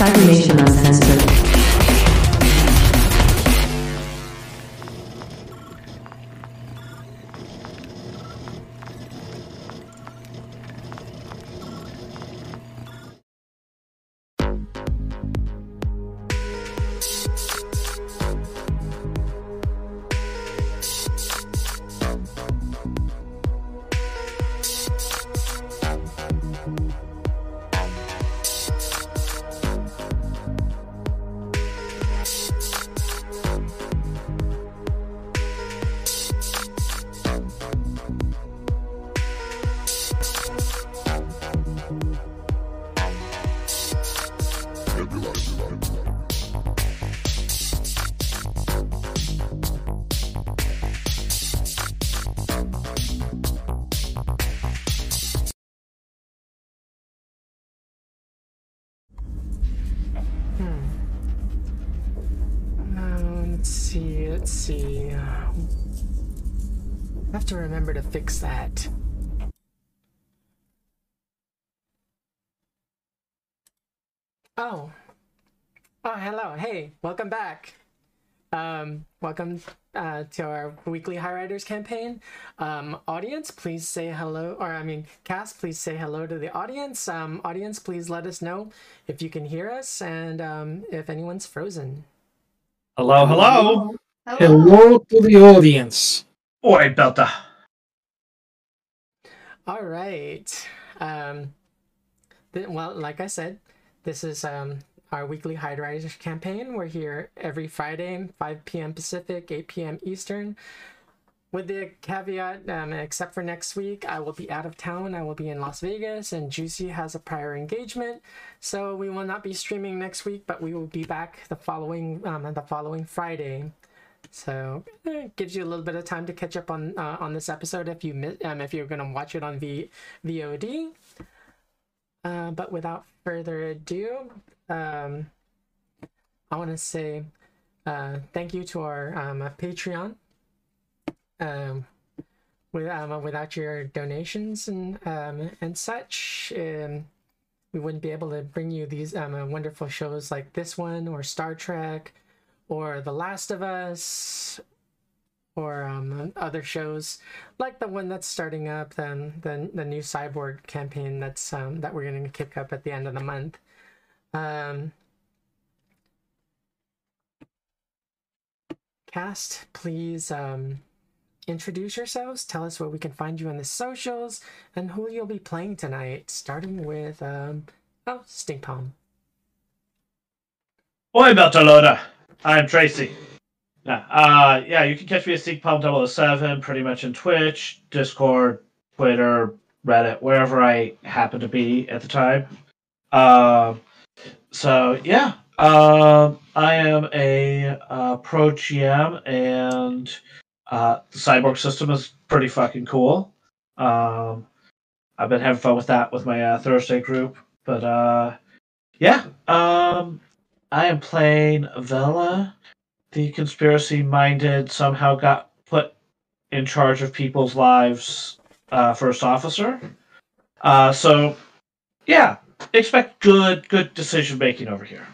Cybernation Uncensored. Fix that. Oh. Oh, hello. Hey, welcome back. Um, welcome uh, to our weekly High Riders campaign. Um, audience, please say hello, or I mean, cast, please say hello to the audience. Um, audience, please let us know if you can hear us and um, if anyone's frozen. Hello, hello. Hello to the audience. Oi, Belta. All right. Um, well, like I said, this is um, our weekly Hide campaign. We're here every Friday, 5 p.m. Pacific, 8 p.m. Eastern. With the caveat, um, except for next week, I will be out of town. I will be in Las Vegas, and Juicy has a prior engagement, so we will not be streaming next week. But we will be back the following um, the following Friday. So it gives you a little bit of time to catch up on uh, on this episode if you miss, um, if you're gonna watch it on v- VOD. Uh, but without further ado, um, I want to say uh, thank you to our um, Patreon. Um, with, um, without your donations and um, and such, um, we wouldn't be able to bring you these um, wonderful shows like this one or Star Trek or The Last of Us or um, other shows like the one that's starting up, then the, the new Cyborg campaign that's um, that we're going to kick up at the end of the month. Um, cast, please um, introduce yourselves. Tell us where we can find you on the socials and who you'll be playing tonight. Starting with um, oh, Stink. Oi, Beltalowda. I'm Tracy. Yeah, uh, yeah, you can catch me at SeekPalm007 pretty much in Twitch, Discord, Twitter, Reddit, wherever I happen to be at the time. Uh, so, yeah, uh, I am a uh, pro GM, and uh, the Cyborg system is pretty fucking cool. Um, I've been having fun with that with my uh, Thursday group, but yeah, um, I am playing Vela the conspiracy minded somehow got put in charge of people's lives uh, first officer. Uh, so, yeah, expect good good decision making over here.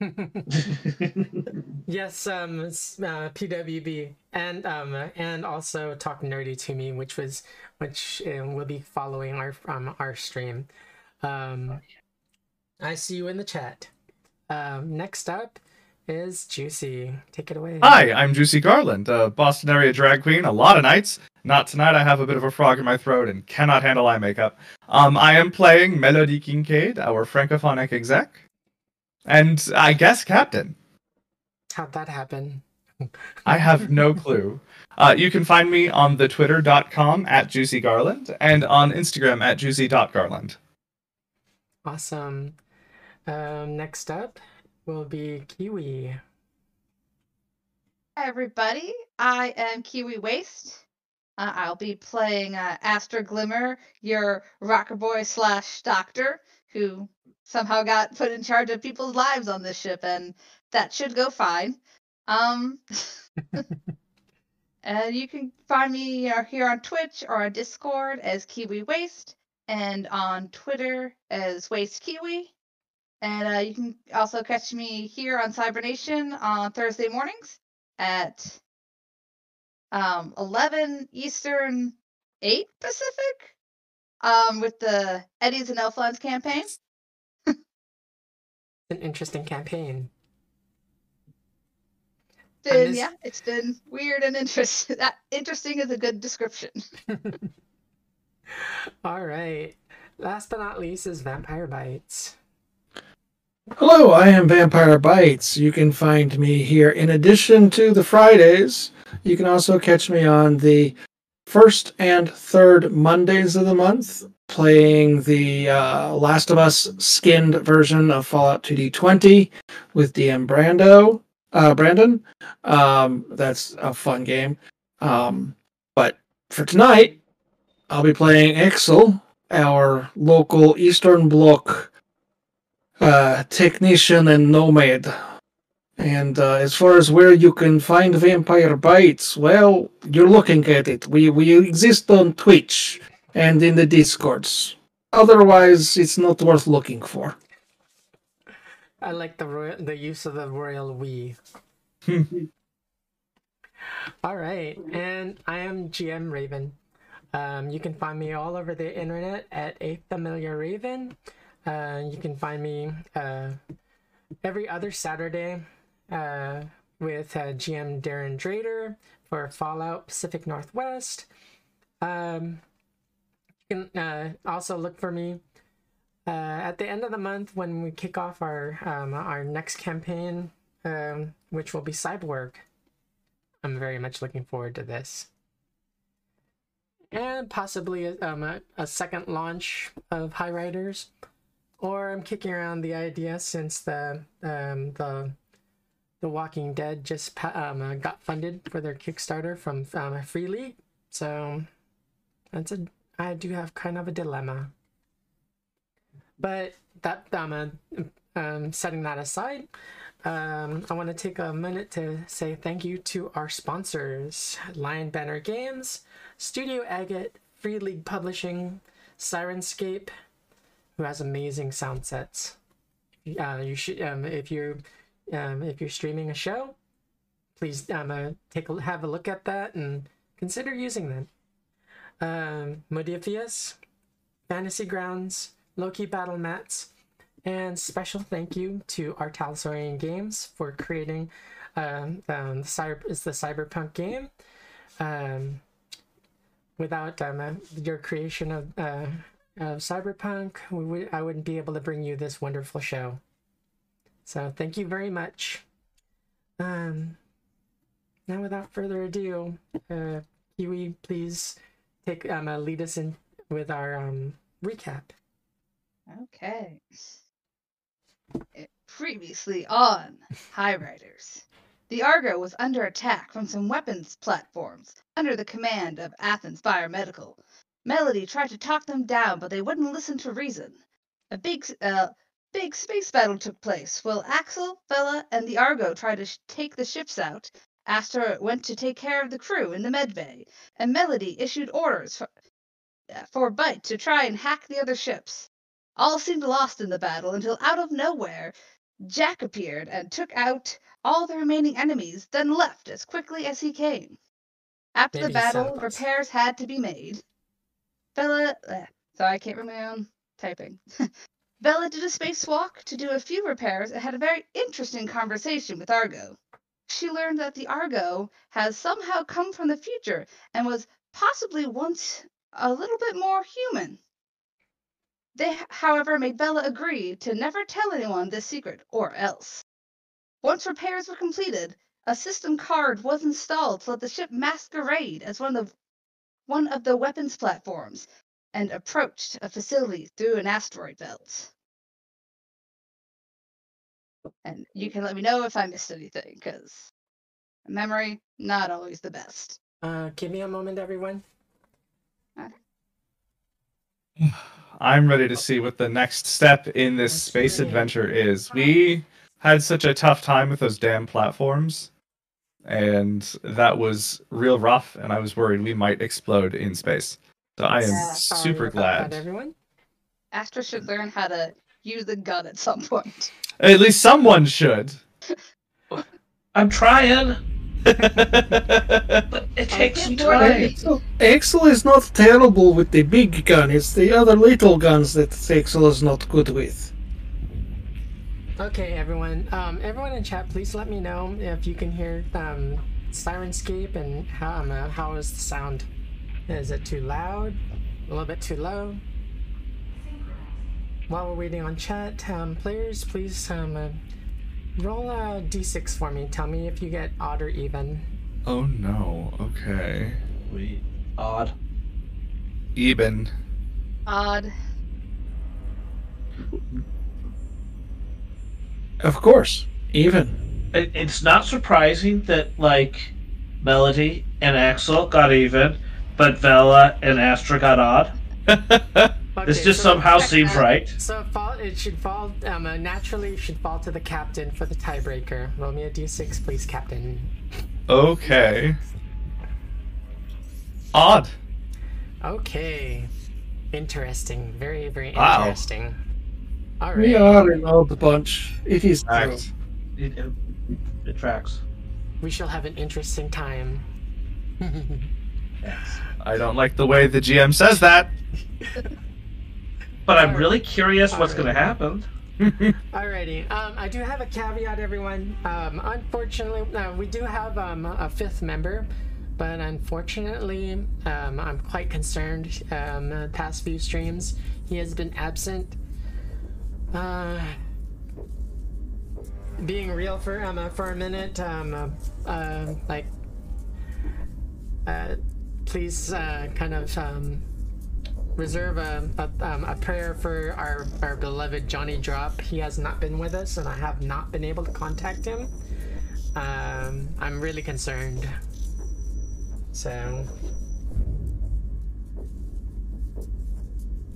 yes, um, uh, PWB, and um, and also talk nerdy to me, which was which um, will be following our um, our stream. Um, I see you in the chat. Um, next up is Juicy. Take it away. Hi, I'm Juicy Garland, a Boston area drag queen a lot of nights. Not tonight, I have a bit of a frog in my throat and cannot handle eye makeup. Um, I am playing Melody Kincaid, our francophonic exec, and I guess captain. How'd that happen? I have no clue. Uh, you can find me on the twitter.com at juicygarland and on Instagram at juicy.garland. Awesome. Um, next up will be Kiwi. Hi, everybody. I am Kiwi Waste. Uh, I'll be playing uh, Aster Glimmer, your rocker boy slash doctor, who somehow got put in charge of people's lives on this ship, and that should go fine. Um, and you can find me uh, here on Twitch or on Discord as Kiwi Waste, and on Twitter as Waste Kiwi. And uh, you can also catch me here on Cybernation on Thursday mornings at um, 11 Eastern, 8 Pacific um, with the Eddies and Elflines campaign. An interesting campaign. Been, this- yeah, it's been weird and interesting. That interesting is a good description. All right. Last but not least is Vampire Bites. Hello, I am Vampire Bites. You can find me here. In addition to the Fridays, you can also catch me on the first and third Mondays of the month, playing the uh, Last of Us skinned version of Fallout 2D20 with DM Brando, uh, Brandon. Um, that's a fun game. Um, but for tonight, I'll be playing Axel, our local Eastern Bloc uh, technician and nomad. And uh, as far as where you can find Vampire Bites, well, you're looking at it. We we exist on Twitch and in the Discords. Otherwise, it's not worth looking for. I like the royal, the use of the royal we. All right, and I am GM Raven. Um, you can find me all over the internet at a familiar Raven. Uh, you can find me uh, every other Saturday uh, with uh, GM Darren Drader for Fallout Pacific Northwest. Um, you can uh, also look for me uh, at the end of the month when we kick off our um, our next campaign, um, which will be Cyborg. I'm very much looking forward to this, and possibly um, a, a second launch of High Riders, or I'm kicking around the idea since the um, the the Walking Dead just um, uh, got funded for their Kickstarter from um, Free League, so that's a I do have kind of a dilemma. But that um, uh, um setting that aside, um, I want to take a minute to say thank you to our sponsors: Lion Banner Games, Studio Agate, Free League Publishing, Sirenscape, who has amazing sound sets. Uh, you should um, if you're um, if you're streaming a show, please um, uh, take a, have a look at that and consider using them. Um, Modiphius, Fantasy Grounds, Loki Battle Mats, and special thank you to our Games for creating um, um, the cyber is the cyberpunk game. Um, without um, uh, your creation of, uh, of cyberpunk, we I wouldn't be able to bring you this wonderful show. So thank you very much. Um, now, without further ado, uh, Kiwi, please take um, uh, lead us in with our um, recap. Okay. Eh, Previously on High Riders, the Argo was under attack from some weapons platforms under the command of Athens Biomedical. Melody tried to talk them down, but they wouldn't listen to reason. A big, uh, big space battle took place while Axel, Bella, and the Argo tried to sh- take the ships out. Aster went to take care of the crew in the medbay, and Melody issued orders for, uh, for Bite to try and hack the other ships. All seemed lost in the battle until out of nowhere, Jack appeared and took out all the remaining enemies, then left as quickly as he came. After Maybe the battle, repairs had to be made. Bella, eh, sorry, I can't read my own typing. Bella did a spacewalk to do a few repairs and had a very interesting conversation with Argo. She learned that the Argo has somehow come from the future and was possibly once a little bit more human. They, however, made Bella agree to never tell anyone this secret, or else. Once repairs were completed, a system card was installed to let the ship masquerade as one of one of the weapons platforms and approached a facility through an asteroid belt. And you can let me know if I missed anything, because memory not always the best. Uh, give me a moment, everyone. I'm ready to see what the next step in this space adventure is. We had such a tough time with those damn platforms, and that was real rough, and I was worried we might explode in space. So I am Yeah. Super glad. everyone. Astra should learn how to use a gun at some point. At least someone should. I'm trying, but it takes some can't do time. Axel, Axel is not terrible with the big gun. It's the other little guns that Axel is not good with. Okay, everyone. Um, everyone in chat, please let me know if you can hear um, Sirenscape and how um, uh, how is the sound? Is it too loud? A little bit too low? While we're waiting on chat, um, players, please um, uh, roll a d6 for me. Tell me if you get odd or even. oh no. Okay. We odd. Eben. Odd. Of course, even. It, it's not surprising that like Melody and Axel got even, but Vela and Astra got odd. This just so- somehow seems right. So fall, it should fall um, uh, naturally. Should fall to the captain for the tiebreaker. Roll me a d6, please, captain. okay. Odd. Okay. Interesting. Very, very Wow. interesting. All We right. are an odd bunch. It is true. Act. It, it, it tracks. We shall have an interesting time. Yes. I don't like the way the GM says that. But I'm really curious what's going to happen. Alrighty. Um, I do have a caveat, everyone. Um, unfortunately, uh, we do have um, a fifth member, but unfortunately, um, I'm quite concerned. Um, the past few streams, he has been absent. Uh, being real for um, uh, for a minute, um, uh, uh, like, uh, please uh, kind of um, reserve a, a, um, a prayer for our, our beloved Johnny Drop. He has not been with us, and I have not been able to contact him. Um, I'm really concerned. So,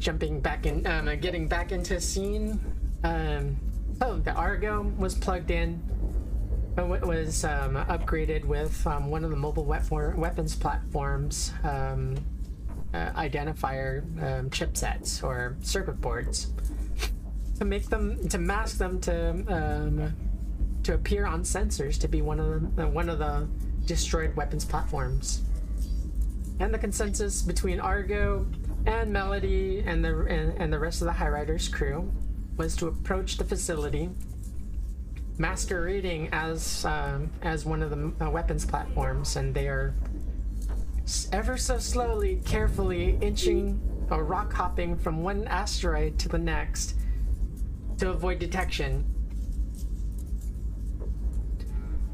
jumping back in, um, uh, getting back into scene. Um, oh, the Argo was plugged in. uh, wa- Was um, upgraded with um, one of the mobile weapons platforms. Um, uh, identifier um, chipsets or circuit boards to make them to mask them to um, to appear on sensors to be one of the uh, one of the destroyed weapons platforms. And the consensus between Argo and Melody and the and, and the rest of the High Riders crew was to approach the facility masquerading as um, as one of the uh, weapons platforms and they are ever so slowly, carefully inching or rock hopping from one asteroid to the next to avoid detection.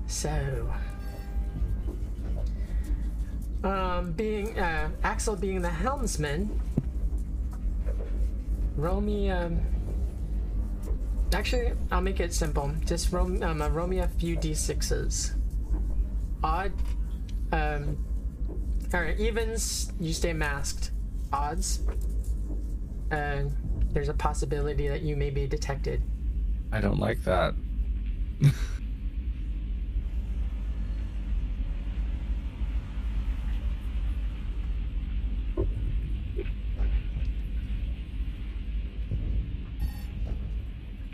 So, um, being uh, Axel being the helmsman, roll me. Um, actually, I'll make it simple. Just roll, um, uh, roll me a few d6s. Odd. Um, Alright, evens, you stay masked. Odds, uh, there's a possibility that you may be detected. I don't like that.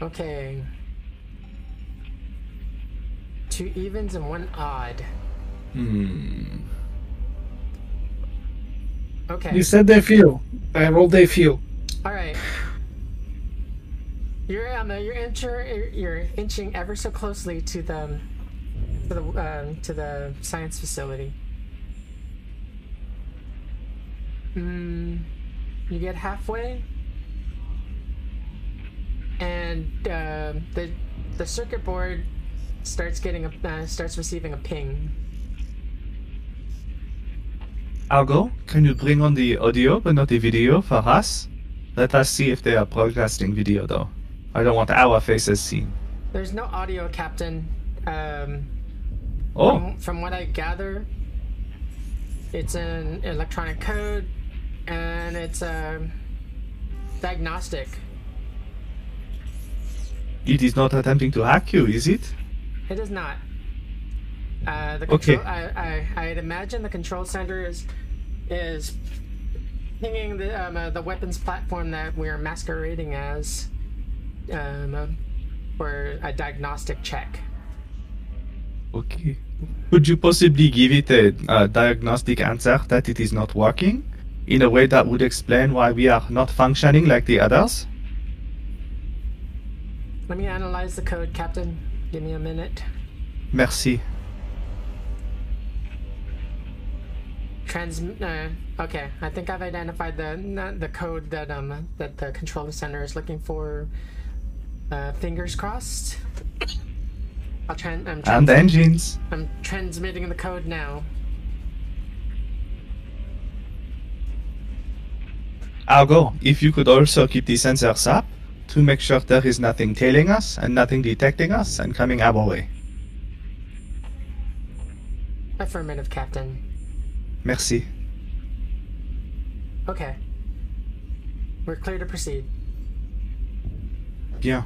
Okay. two evens and one odd. Hmm. Okay. You said they feel. I rolled they feel. All right. You're um, you're, incher, you're inching ever so closely to the to the um, to the science facility. Hmm. You get halfway, and uh, the the circuit board starts getting a uh, starts receiving a ping. Argo, can you bring on the audio but not the video for us? Let us see if they are broadcasting video though. I don't want our faces seen. There's no audio, Captain. Um, Oh, From, from what I gather, it's an electronic code, and it's a diagnostic. It is not attempting to hack you, is it? It is not. Uh, the Okay. I, I, I'd imagine the control center is is pinging the um, uh, the weapons platform that we're masquerading as um, uh, for a diagnostic check. Okay. Could you possibly give it a, a diagnostic answer that it is not working? In a way that would explain why we are not functioning like the others? Let me analyze the code, Captain. Give me a minute. Merci. Trans. Uh, okay, I think I've identified the the code that um that the control center is looking for. Uh, fingers crossed. I'll try. I'm, And trans- engines. I'm transmitting the code now. Argo, if you could also keep the sensors up to make sure there is nothing tailing us and nothing detecting us and coming our way. Affirmative, Captain. Merci. Okay. We're clear to proceed. Bien.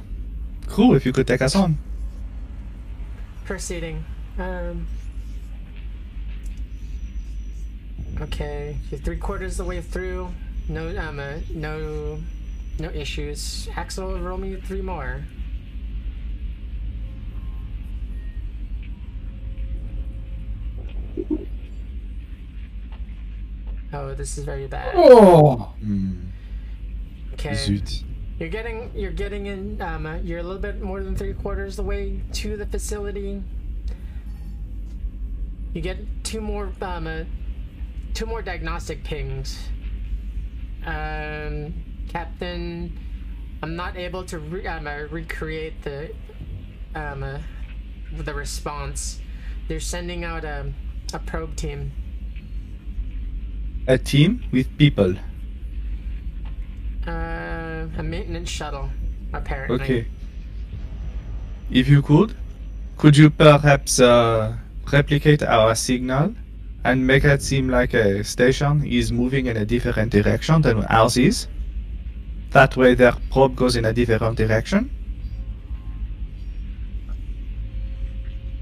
Cool, if you could take us on. Proceeding. Um. Okay, you're three quarters of the way through. No, um, uh, no, no issues. Axel, roll me three more. Oh, this is very bad. Oh, Okay. Zut. You're getting you're getting in um uh, you're a little bit more than three quarters the way to the facility. You get two more um uh, two more diagnostic pings. Um Captain I'm not able to re- um, uh, recreate the um uh, the response. They're sending out a a probe team. A team with people. Uh, a maintenance shuttle, apparently. Okay. If you could, could you perhaps uh, replicate our signal and make it seem like a station is moving in a different direction than ours is? That way their probe goes in a different direction?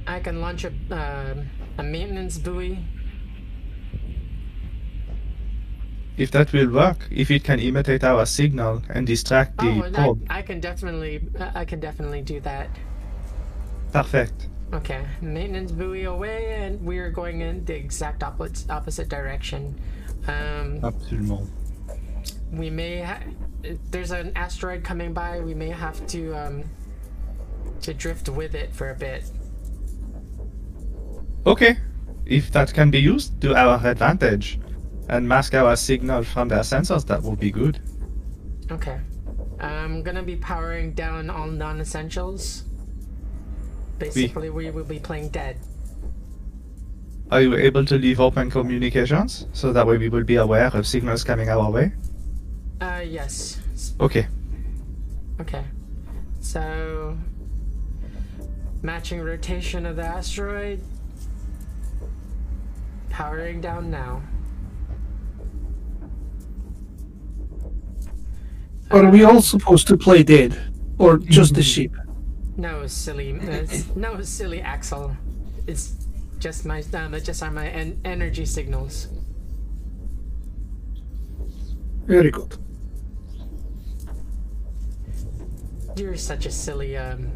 I can launch a uh, a maintenance buoy. If that will work, if it can imitate our signal and distract the oh, and probe, I, I can definitely I can definitely do that. perfect. Okay, maintenance buoy away, and we are going in the exact opposite opposite direction. Um, Absolument. we may ha- there's an asteroid coming by. We may have to um to drift with it for a bit. Okay, if that can be used to our advantage and mask our signal from their sensors, that will be good. Okay, I'm gonna be powering down all non-essentials. Basically, we will be playing dead. Are you able to leave open communications so that way we will be aware of signals coming our way? Uh, yes. Okay. Okay. So, matching rotation of the asteroid. Powering down now. are we all supposed to play dead, or just the sheep? No, silly. Uh, no, silly Axel. It's just my um, it just are my en- energy signals. Very good. You're such a silly um,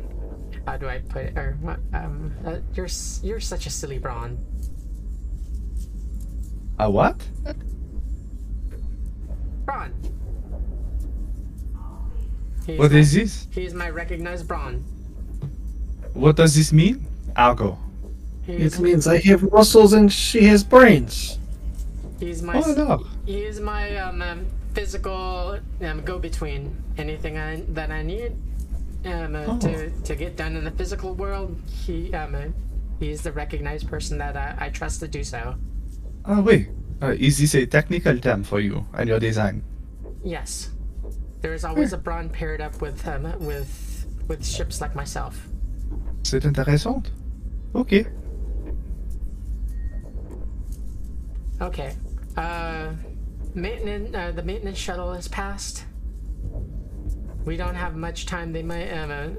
how do I put it? Or what? Um, uh, you're you're such a silly brawn. A what? Brawn. He's What my, is this? He's my recognized brawn. What does this mean? Argo. He's, It means I have muscles and she has brains. he's my Oh no. he's my um, um physical um, go between. Anything I, that I need um uh, to to get done in the physical world, he um uh, he's the recognized person that I, I trust to do so. Ah oui. Uh, is this a technical term for you and your design? Yes. There is always a brawn paired up with um, with with ships like myself. C'est intéressant. Ok. Okay. Uh, maintenance. Uh, the maintenance shuttle has passed. We don't have much time. They might um, uh,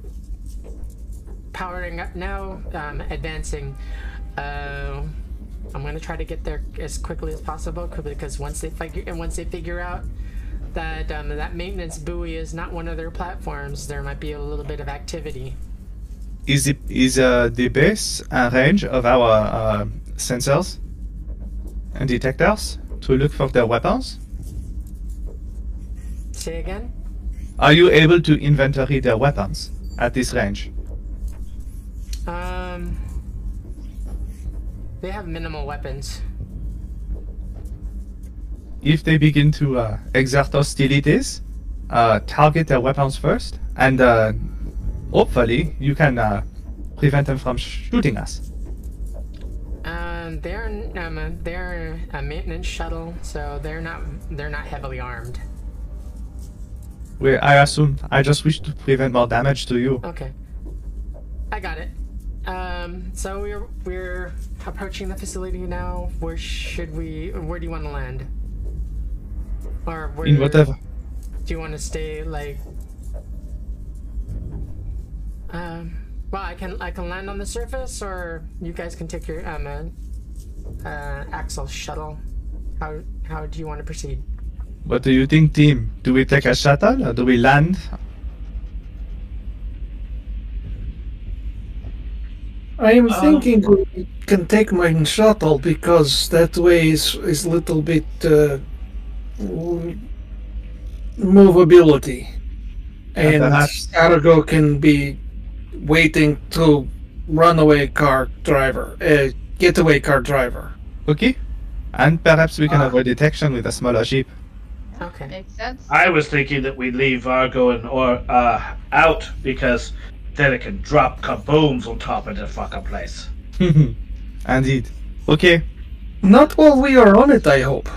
powering up now. Um, advancing. Uh, I'm gonna try to get there as quickly as possible because once they figure and once they figure out that um, that maintenance buoy is not one of their platforms, there might be a little bit of activity. Is it is uh, the base and range of our uh, sensors and detectors to look for their weapons? Say again. Are you able to inventory their weapons at this range? Um, they have minimal weapons. If they begin to uh, exert hostilities, uh, target their weapons first, and uh, hopefully you can uh, prevent them from shooting us. Um, they're um, they're a maintenance shuttle, so they're not they're not heavily armed. We, I assume. I just wish to prevent more damage to you. Okay, I got it. Um, so we're we're approaching the facility now. Where should we? Where do you want to land? Or where? In whatever. Do you want to stay like? Um. Well, I can I can land on the surface, or you guys can take your um uh, uh Axel shuttle. How how do you want to proceed? What do you think, team? Do we take a shuttle or do we land? I am Um, thinking we can take my shuttle because that way is is little bit uh, movability, and perhaps- Argo can be waiting to runaway car driver, uh, getaway car driver. Okay. And perhaps we can Ah. avoid detection with a smaller ship. Okay. Makes sense. I was thinking that we leave Argo and or uh out because then it can drop kabooms on top of the fucking place. Indeed. Okay. Not while we are on it, I hope.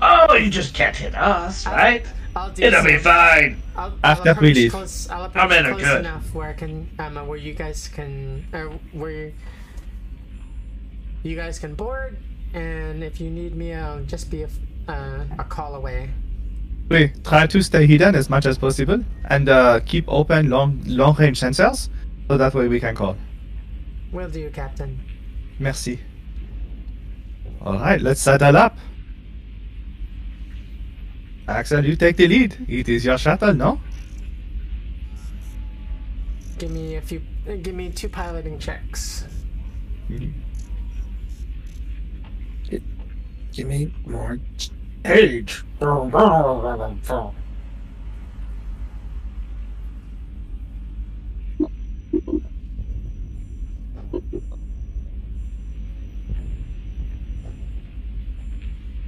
Oh, you just can't hit us, right? I'll do It'll some- be fine. I'll, After I'll we approach leave. Close, I'll I'm in it close good. enough where I can, um, where you guys can, or where you guys can board, and if you need me, I'll just be a, f- uh, a call away. We try to stay hidden as much as possible and uh, keep open long long range sensors so that way we can call. Will do, Captain. Merci. Alright, let's saddle up. Axel, you take the lead. It is your shuttle, no? Give me a few. uh, Give me two piloting checks. Give me more age.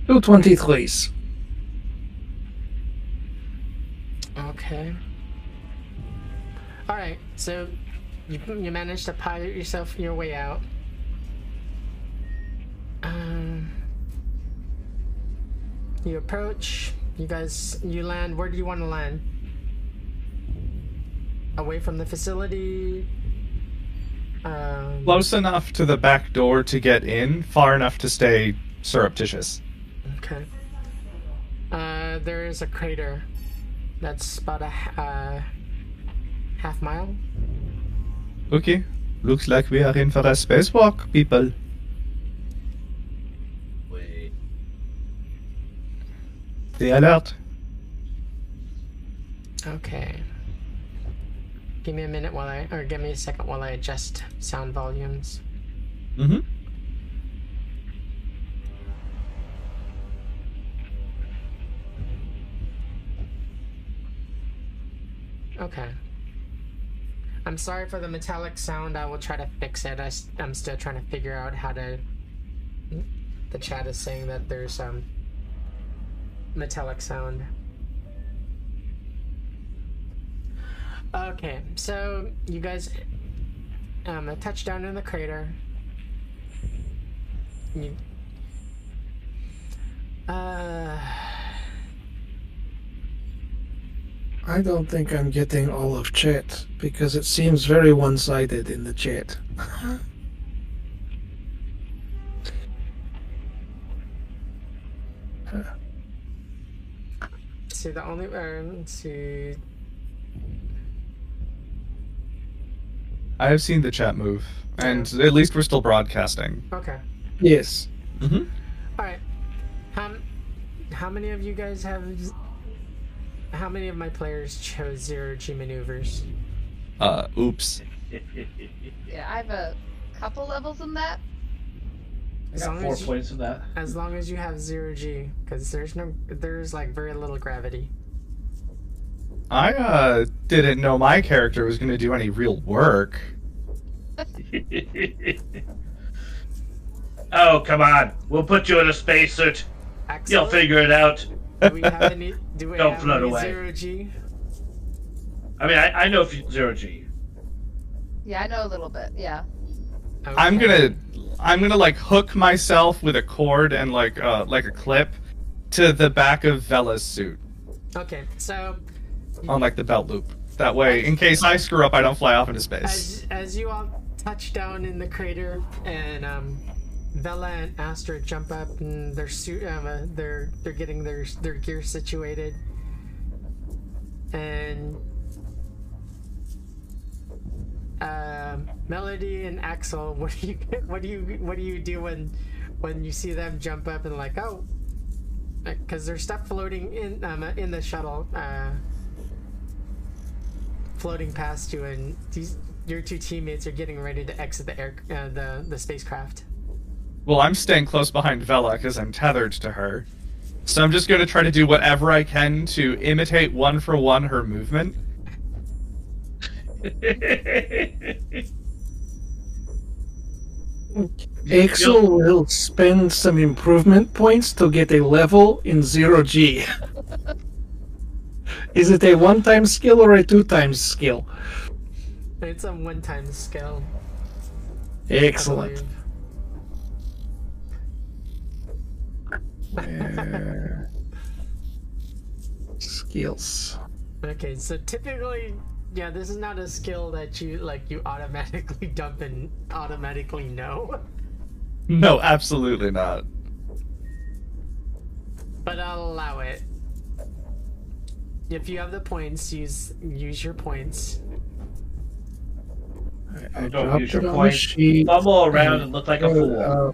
Two twenty. Okay. All right. So you you managed to pilot yourself your way out. Um. You approach. You guys. You land. Where do you want to land? Away from the facility. Um, Close enough to the back door to get in, far enough to stay surreptitious. Okay. Uh, there is a crater that's about a uh, half mile. Okay. Looks like we are in for a spacewalk, people. Stay alert. Okay. give me a minute while I, or give me a second while I adjust sound volumes. Mm-hmm. Okay. I'm sorry for the metallic sound. I will try to fix it. I, am still trying to figure out how to. The chat is saying that there's um metallic sound. Okay, so you guys um a touchdown in the crater. You, uh I don't think I'm getting all of chat because it seems very one sided in the chat. see the only um see I have seen the chat move, and at least we're still broadcasting. okay. Yes. Mm-hmm. All right. How how many of you guys have? How many of my players chose zero G maneuvers? Uh, oops. Yeah, I have a couple levels in that. I As got long four as you- points in that. As long as you have zero G, because there's no, there's like very little gravity. I uh didn't know my character was going to do any real work. oh, come on. We'll put you in a spacesuit. Axel, You'll figure it out. Do we have any? Do we Don't have float any away. zero G? I mean, I, I know zero G. Yeah, I know a little bit. Yeah. I'm gonna, I'm gonna like hook myself with a cord and like uh like a clip to the back of Vela's suit Okay, so on like the belt loop. That way, in case I screw up, I don't fly off into space. as as you all touch down in the crater and um, Vela and Astra jump up and their suit, um, uh, they're they're getting their their gear situated, and um, Melody and Axel, what do you what do you what do you do when when you see them jump up and like oh, because there's stuff floating in um, uh, in the shuttle. Uh, floating past you, and these your two teammates are getting ready to exit the air uh, the the spacecraft. Well, I'm staying close behind Vela because I'm tethered to her. So I'm just gonna try to do whatever I can to imitate one for one her movement. Axel will spend some improvement points to get a level in zero G. Is it a one time skill or a two times skill? It's a one-time skill. Excellent. Skills. Okay, so typically, yeah, this is not a skill that you like you automatically dump and automatically know. No, absolutely not. But I'll allow it. If you have the points, use use your points. I, I Don't dropped use your it on the points. sheet. Fumble around and look like a fool. Uh,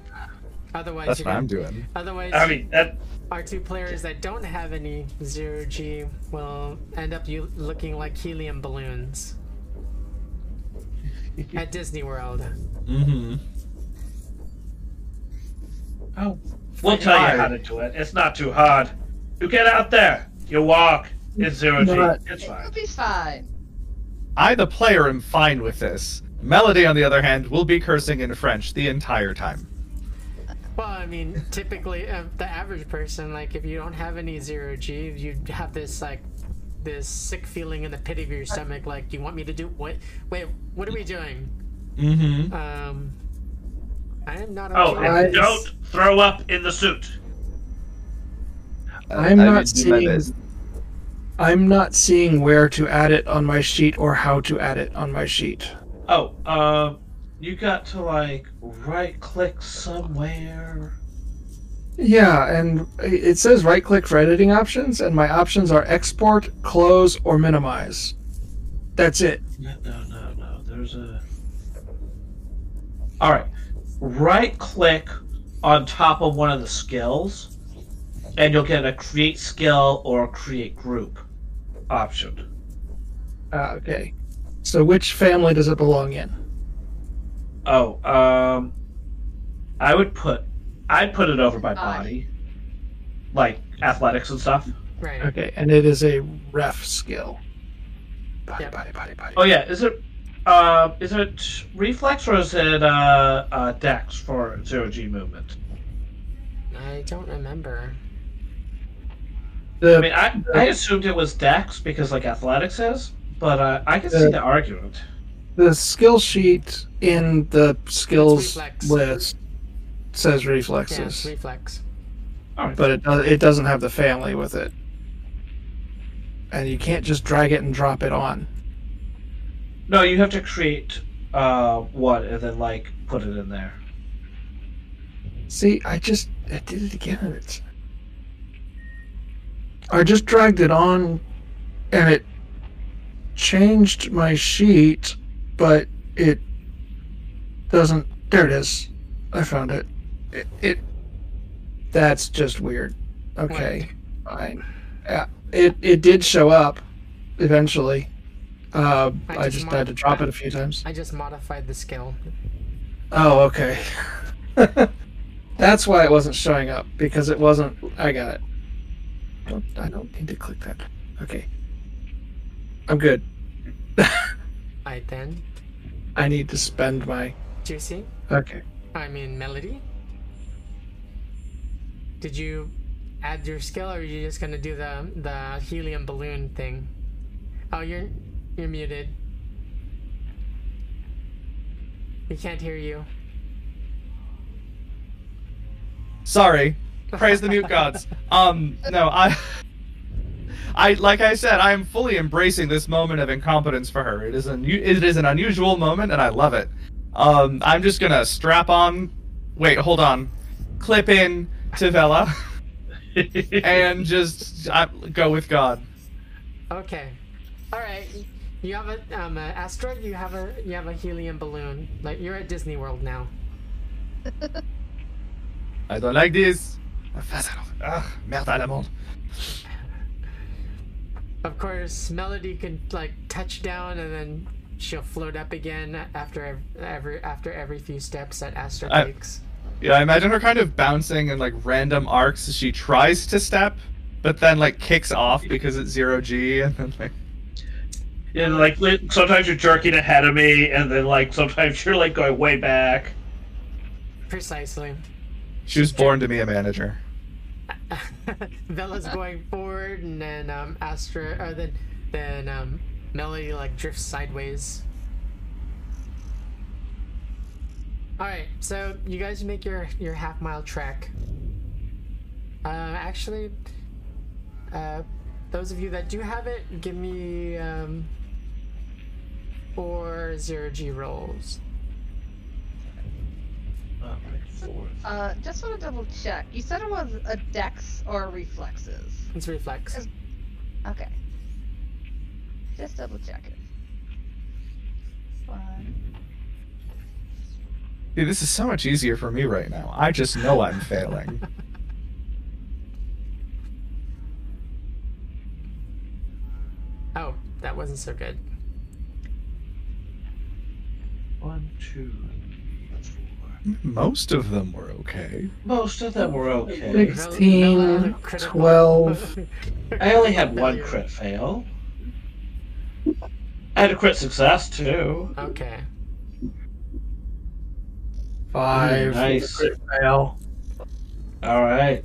Otherwise, That's you're what I'm doing. Otherwise, I mean, that our two players that don't have any zero G will end up you looking like helium balloons at Disney World. Mm-hmm. Oh, we'll tell you how to do it. It's not too hard. You get out there. You walk. It's zero G. Not- It's fine. It'll be fine. I, the player, am fine with this. Melody, on the other hand, will be cursing in French the entire time. Well, I mean, typically, uh, the average person, like, if you don't have any zero G, you have this, like, this sick feeling in the pit of your stomach, like, do you want me to do what? Wait, what are we doing? Mm-hmm. Um, I am not Oh. I- and don't throw up in the suit. I'm not seeing. I'm not seeing where to add it on my sheet or how to add it on my sheet. Oh, um, you got to like right click somewhere. Yeah, and it says right click for editing options, and my options are export, close, or minimize. That's it. No, no, no, no. There's a. All right, right click on top of one of the skills, and you'll get a create skill or create group option. Ah, okay. So which family does it belong in? Oh, um, I would put, I'd put it over my Body. body, like athletics and stuff. Right. Okay, and it is a ref skill. Body, Yep. body, body, body. Oh yeah, is it, uh, is it reflex or is it uh, uh dex for zero G movement? I don't remember. The, I mean, I I assumed it was dex because like athletics is, but uh, I can see the argument. The skill sheet in the skills list says Yeah, reflexes, it's reflex. All right. but it does, it doesn't have the family with it. And you can't just drag it and drop it on. No, you have to create uh one and then like put it in there. See, I just I did it again. It's I just dragged it on and it changed my sheet, but it doesn't there it is. I found it. It, it that's just weird. Okay. Fine. Yeah. It it did show up eventually. Uh, I I just just had to drop it a few times. I just modified the skill. Oh, okay. That's why it wasn't showing up because it wasn't. I got it. I don't, I don't need to click that. Okay. I'm good. I then I need to spend my. juicy. Okay. I mean melody. Did you add your skill, or are you just gonna do the the helium balloon thing? Oh, you're you're muted. We can't hear you. Sorry. Praise the mute gods. Um, no, I. I like I said, I am fully embracing this moment of incompetence for her. It is an it is an unusual moment, and I love it. Um, I'm just gonna strap on. Wait, hold on. Clip in to Vela and just uh, go with God. Okay. All right. You have a um a asteroid. You have a you have a helium balloon. Like you're at Disney World now. I don't like this. Ugh, merde à la monde. Of course, Melody can like touch down and then she'll float up again after ev- every after every few steps that Aster I- takes. Yeah, I imagine her kind of bouncing in like random arcs as she tries to step, but then like kicks off because it's zero G, and then like Yeah, like sometimes you're jerking ahead of me, and then like sometimes you're like going way back. Precisely. she was born to be a manager. Vela's going forward, and then um, Aster, or then then um, Melody like drifts sideways. All right, so you guys make your your half mile trek. Uh, actually, uh, those of you that do have it, give me um, four zero G rolls. Uh, just want to double check. You said it was a dex or reflexes. It's reflex. Okay. Just double check it. One. Dude, this is so much easier for me right now. I just know I'm failing. Oh, that wasn't so good. One, two, Most of them were okay. most of them were okay. Six. 16, Vela had a critical- 12. I only had one crit fail. I had a crit success too. Okay. Five. Nice. Crit fail. All right.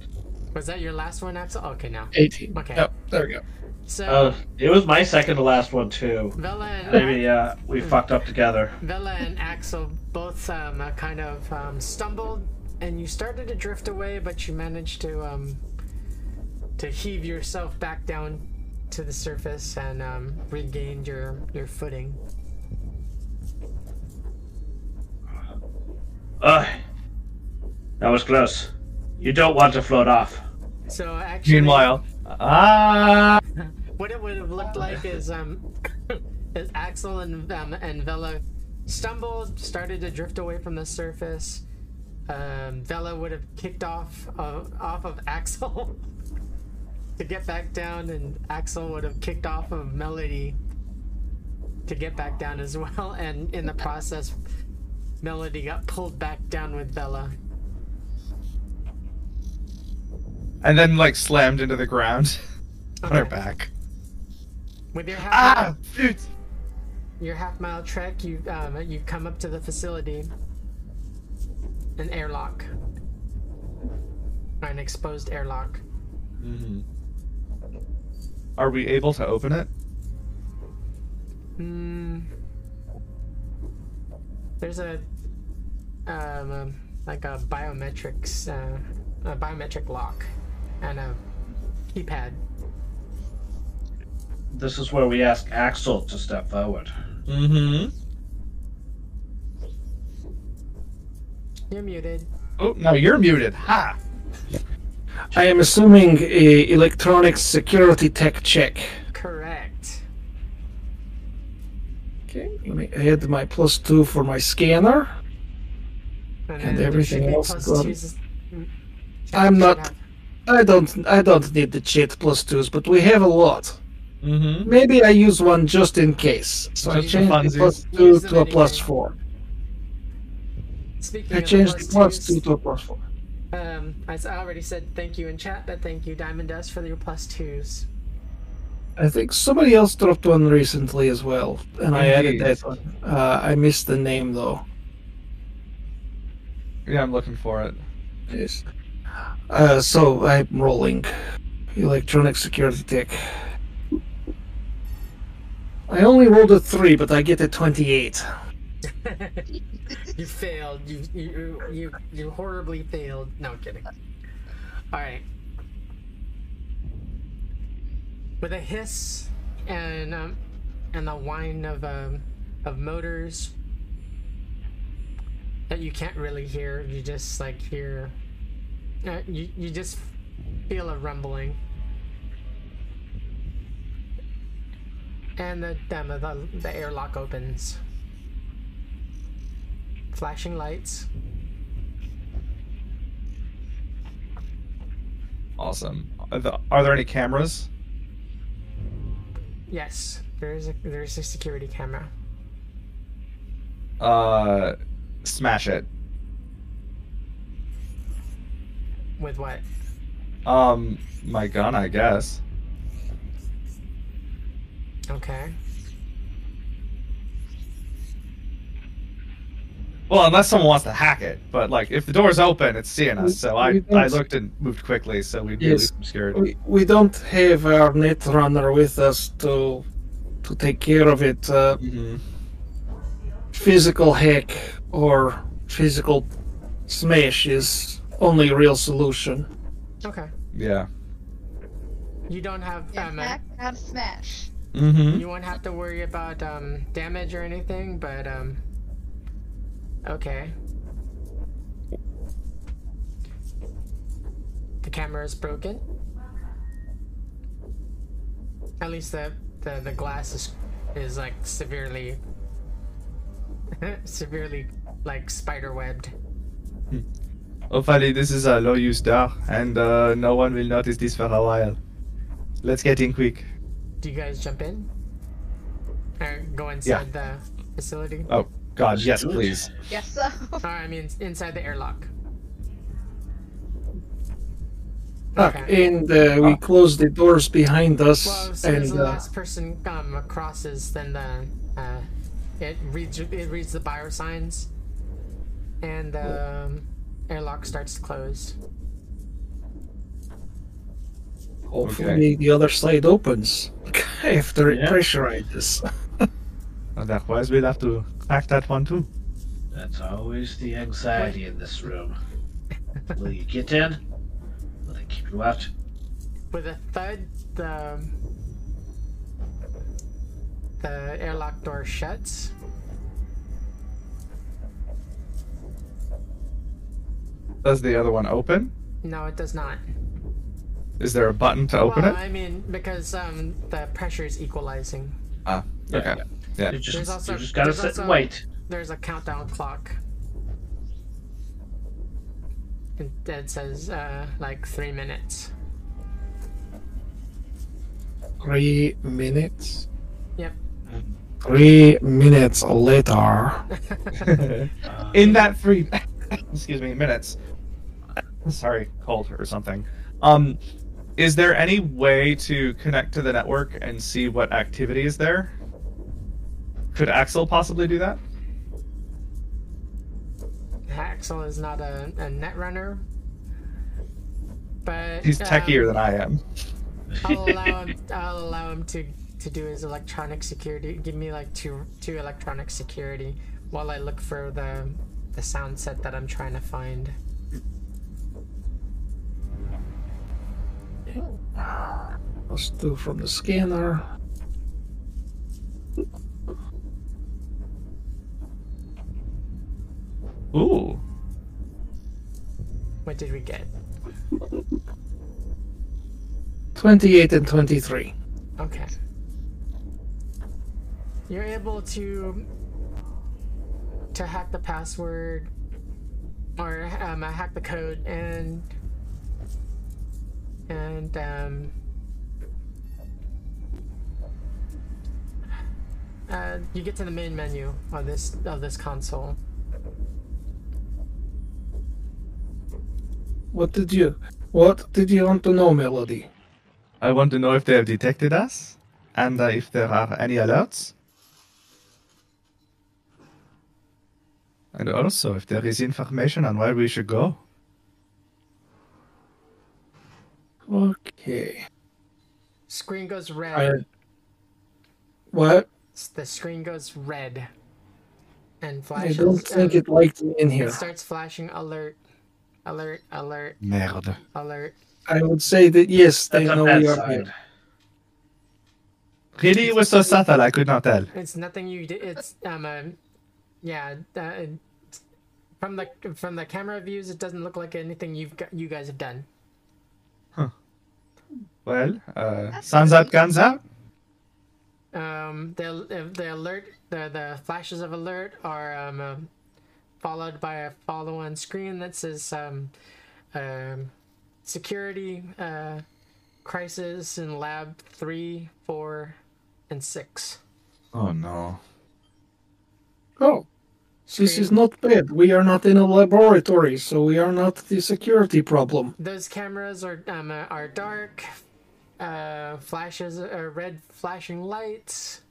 Was that your last one, Axel? Okay, now. 18. Okay. Yep, there we go. So, Uh, it was my second to last one too. Vela and Maybe uh, we fucked up together. Vela and Axel both um, uh, kind of um, stumbled, and you started to drift away, but you managed to um, to heave yourself back down to the surface and um, regained your your footing. Ugh. That was close. You don't want to float off. So actually, Meanwhile, ah, what it would have looked like is um, is Axel and um, and Vela stumbled, started to drift away from the surface. Um, Vela would have kicked off uh, off of Axel to get back down, and Axel would have kicked off of Melody. to get back down as well, and in the process, Melody got pulled back down with Vela. And then like slammed into the ground on her back. With your half Ah, shoot! your half mile trek, you um, you come up to the facility. An airlock. An exposed airlock. Mm-hmm. Are we able to open it? Hmm. There's a um, um like a biometrics uh, a biometric lock and a keypad. This is where we ask Axel to step forward. Mm-hmm. You're muted. Oh, no, you're muted. Ha! I am assuming a electronic security tech check. Correct. Okay, let me add my plus two for my scanner. And, And everything should be else plus gone. twos- I'm not- have- I don't I don't need the cheat plus twos, but we have a lot. Mm-hmm. Maybe I use one just in case. So I Just for changed the plus two Use to a plus anyway. four. Speaking I of changed the plus twos, two to a plus four. Um, I s- I already said thank you in chat, but thank you Diamond Dust for your plus twos. I think somebody else dropped one recently as well, and I added that one. Uh, I missed the name though. Yeah, I'm looking for it. Yes. Uh, so I'm rolling electronic security tech. I only rolled a three, but I get a twenty-eight. you failed. You you you you horribly failed. No I'm kidding. All right. With a hiss and um, and the whine of um, of motors that you can't really hear, you just like hear. Uh, you you just feel a rumbling. And the um, the, the airlock opens flashing lights. Awesome. Are, the, are there any cameras? Yes, there's a there's a security camera. Uh, smash it. With what? Um, my gun, I guess. Okay. Well, unless someone wants to hack it, but like if the door's open, it's seeing us. So I, I looked and moved quickly, so we'd be Yes. scared. We, we don't have our net runner with us to to take care of it. Uh, hmm physical hack or physical smash is only real solution. Okay. Yeah. You don't have In um, to smash. Mm-hmm. you won't have to worry about um damage or anything, but um. Okay. The camera is broken. At least the the, the glass is is like severely severely like spider webbed. Hopefully this is a low use door, and uh, no one will notice this for a while. Let's get in quick. Do you guys jump in? Or go inside the facility? Oh God, yes, please. Yes, so. Or I mean inside the airlock. Ah, and uh, we Ah. close the doors behind us, Well, as soon as and the uh, last person um, crosses, then the uh, it reads it reads the bio signs, and um, airlock starts to close. hopefully Okay. the other side opens after it Yeah. pressurizes. Otherwise, we'll have to crack that one too. That's always the anxiety in this room. Will you get in? Will they keep you out? With a thud, the the airlock door shuts. Does the other one open? No, it does not. Is there a button to open well, it? I mean, because um, the pressure is equalizing. Ah, Yeah, okay. Yeah. You just, There's also- you just gotta there's sit also- and wait. There's a countdown clock. And it says uh, like three minutes. Three minutes. Yep. Three minutes later. In that three, excuse me, minutes. Sorry, cold or something. Um, is there any way to connect to the network and see what activity is there? Could Axel possibly do that? Axel is not a, a net runner, but He's techier um, than I am. I'll allow him. I'll allow him to to do his electronic security. Give me like two two electronic security while I look for the the sound set that I'm trying to find. Let's do from the scanner. Ooh. What did we get? 28 and 23. Okay. You're able to to hack the password or um, hack the code and and um, uh, you get to the main menu of this of this console. What did you what did you want to know, Melody? I want to know if they have detected us and uh, if there are any alerts. And also if there is information on where we should go. Okay. Screen goes red. I, what? The screen goes red and flashes. I don't think um, it liked me in here. It starts flashing alert, alert, alert, Merde. alert. I would say that yes, they That's know on that we are side. here. Really? It was so subtle, I could not tell. It's nothing you did. It's um, uh, yeah. Uh, from the from the camera views, it doesn't look like anything you've got, you guys have done. Well, uh, suns out, guns out. Um, the the alert, the the flashes of alert are um, uh, followed by a follow on screen that says um, um, security uh, crisis in lab three, four, and six. Oh no. Oh, this is not bad. We are not in a laboratory, so we are not the security problem. Those cameras are um, uh, are dark. Uh, flashes, uh, red flashing lights.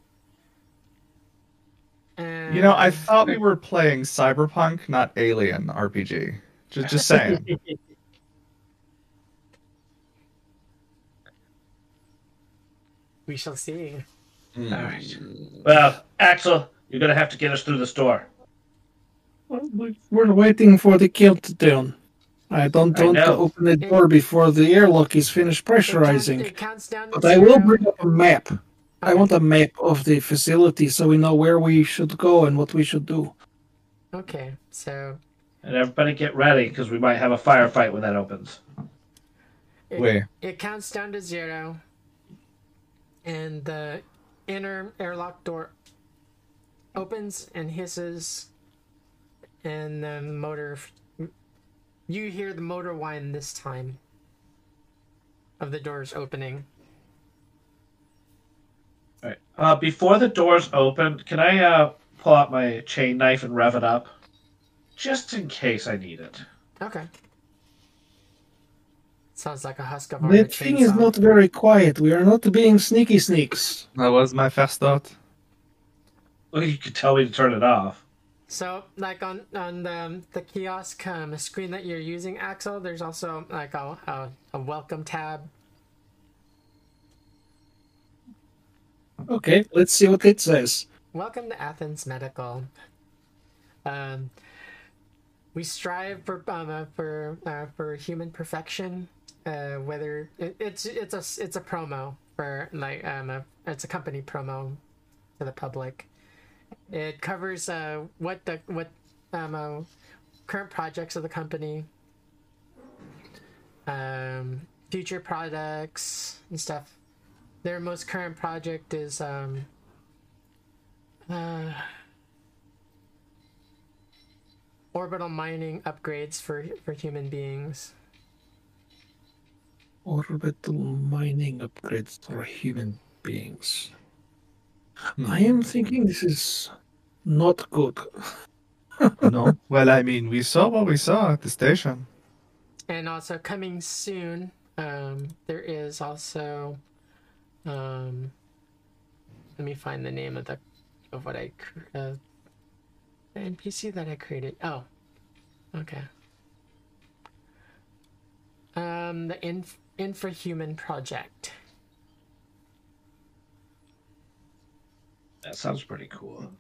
And You know, I thought we were playing Cyberpunk, not Alien RPG. Just, just saying. we shall see. Alright. Well, Axel, you're gonna have to get us through the door. We're waiting for the countdown. I don't I want to open the door before the airlock is finished pressurizing. it counts down. to But I will bring up a map. I want a map of the facility so we know where we should go and what we should do. Okay, so And everybody get ready, because we might have a firefight when that opens. it, Wait. it counts down to zero, and the inner airlock door opens and hisses, and the motor. You hear the motor whine this time. Of the doors opening. Alright. Uh, before the doors open, can I uh, pull out my chain knife and rev it up? Just in case I need it. Okay. Sounds like a Husqvarna That thing is not very quiet. We are not being sneaky sneaks. That was my first thought. Well, you could tell me to turn it off. So, like on on the the kiosk um, screen that you're using, Axel, there's also like a a, a welcome tab. Okay, let's see what it says. Welcome to Athens Medical. Um, we strive for um, uh, for uh, for human perfection. Uh, whether it, it's it's a it's a promo for like um a, it's a company promo to the public. It covers uh what the what um uh, current projects of the company, um future products and stuff. Their most current project is um uh, orbital mining upgrades for for human beings. Orbital mining upgrades for human beings. I am thinking this is not good. no. Well, I mean, we saw what we saw at the station. And also coming soon, um, there is also, um, let me find the name of the of what I uh, the NPC that I created. Oh, okay. Um, the Inf- Infrahuman Project. That sounds pretty cool.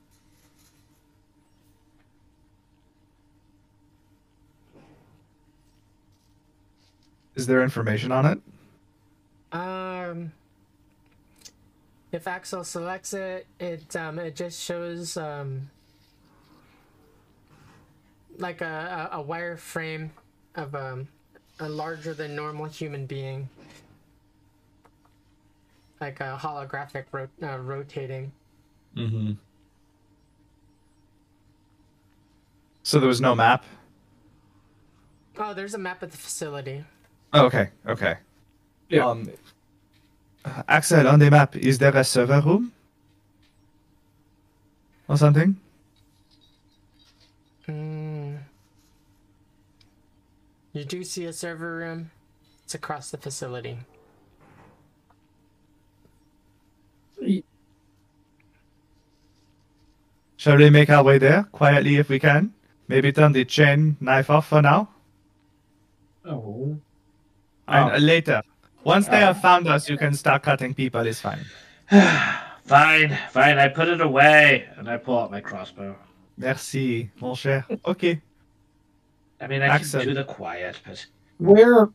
Is there information on it? Um, if Axel selects it, it um, it just shows um, like a, a, a wireframe of um, a larger than normal human being, like a holographic ro- uh, rotating. Mm-hmm. So there was no map. Oh, there's a map of the facility. Oh, okay, okay. Yeah. Um, Axel, on the map, is there a server room or something? Mm. You do see a server room. It's across the facility. Shall we make our way there quietly if we can? Maybe turn the chain knife off for now, Oh. and Oh. later, once they ah. have found us, you can start cutting people. It's fine. fine, fine. I put it away and I pull out my crossbow. Merci, mon cher. Okay. I mean, I Axel. can do the quiet, but Where,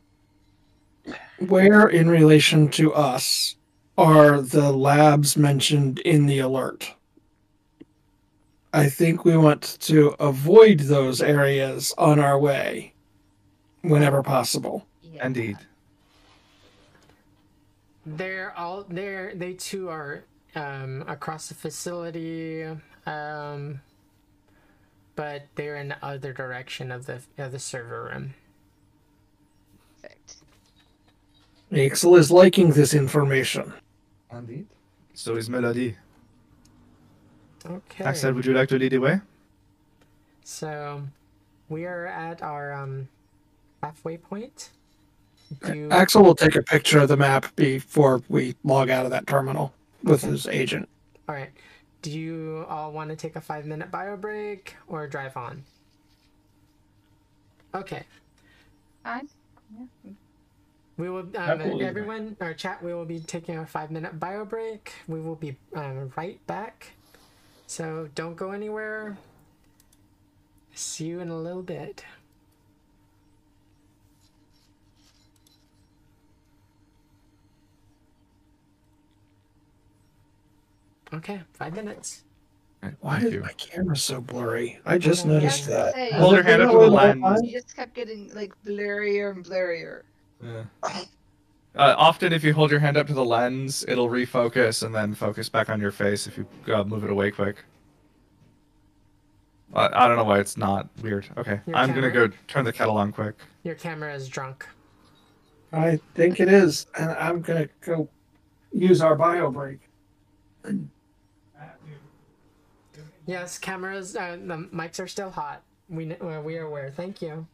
where in relation to us are the labs mentioned in the alert? I think we want to avoid those areas on our way whenever possible. Yeah. Indeed. They're all they're they too are um, across the facility, um, but they're in the other direction of the of the server room. Perfect. Axel is liking this information. Indeed. So is Melody. Okay. Axel, would you like to lead the way? So we are at our um, halfway point. Do Axel will take a picture of the map before we log out of that terminal with his agent. all right. Do you all want to take a five minute bio break or drive on? Okay. Fine. Yeah. We will, um, everyone, our chat, we will be taking a five minute bio break. We will be um, right back. So don't go anywhere. See you in a little bit. Okay, five minutes. Why Thank is my camera so blurry? I just Yeah, noticed I was that. gonna say, Hold your hand up to the lens. You just kept getting like blurrier and blurrier. Yeah. Oh. Uh, often, if you hold your hand up to the lens, it'll refocus and then focus back on your face if you uh, move it away quick. Uh, I don't know why it's not weird. Okay, Your I'm gonna camera? go turn the kettle on quick. Your camera is drunk. I think it is, and I'm gonna go use our bio break. Yes, cameras, uh, the mics are still hot. We, kn- uh, we are aware. Thank you.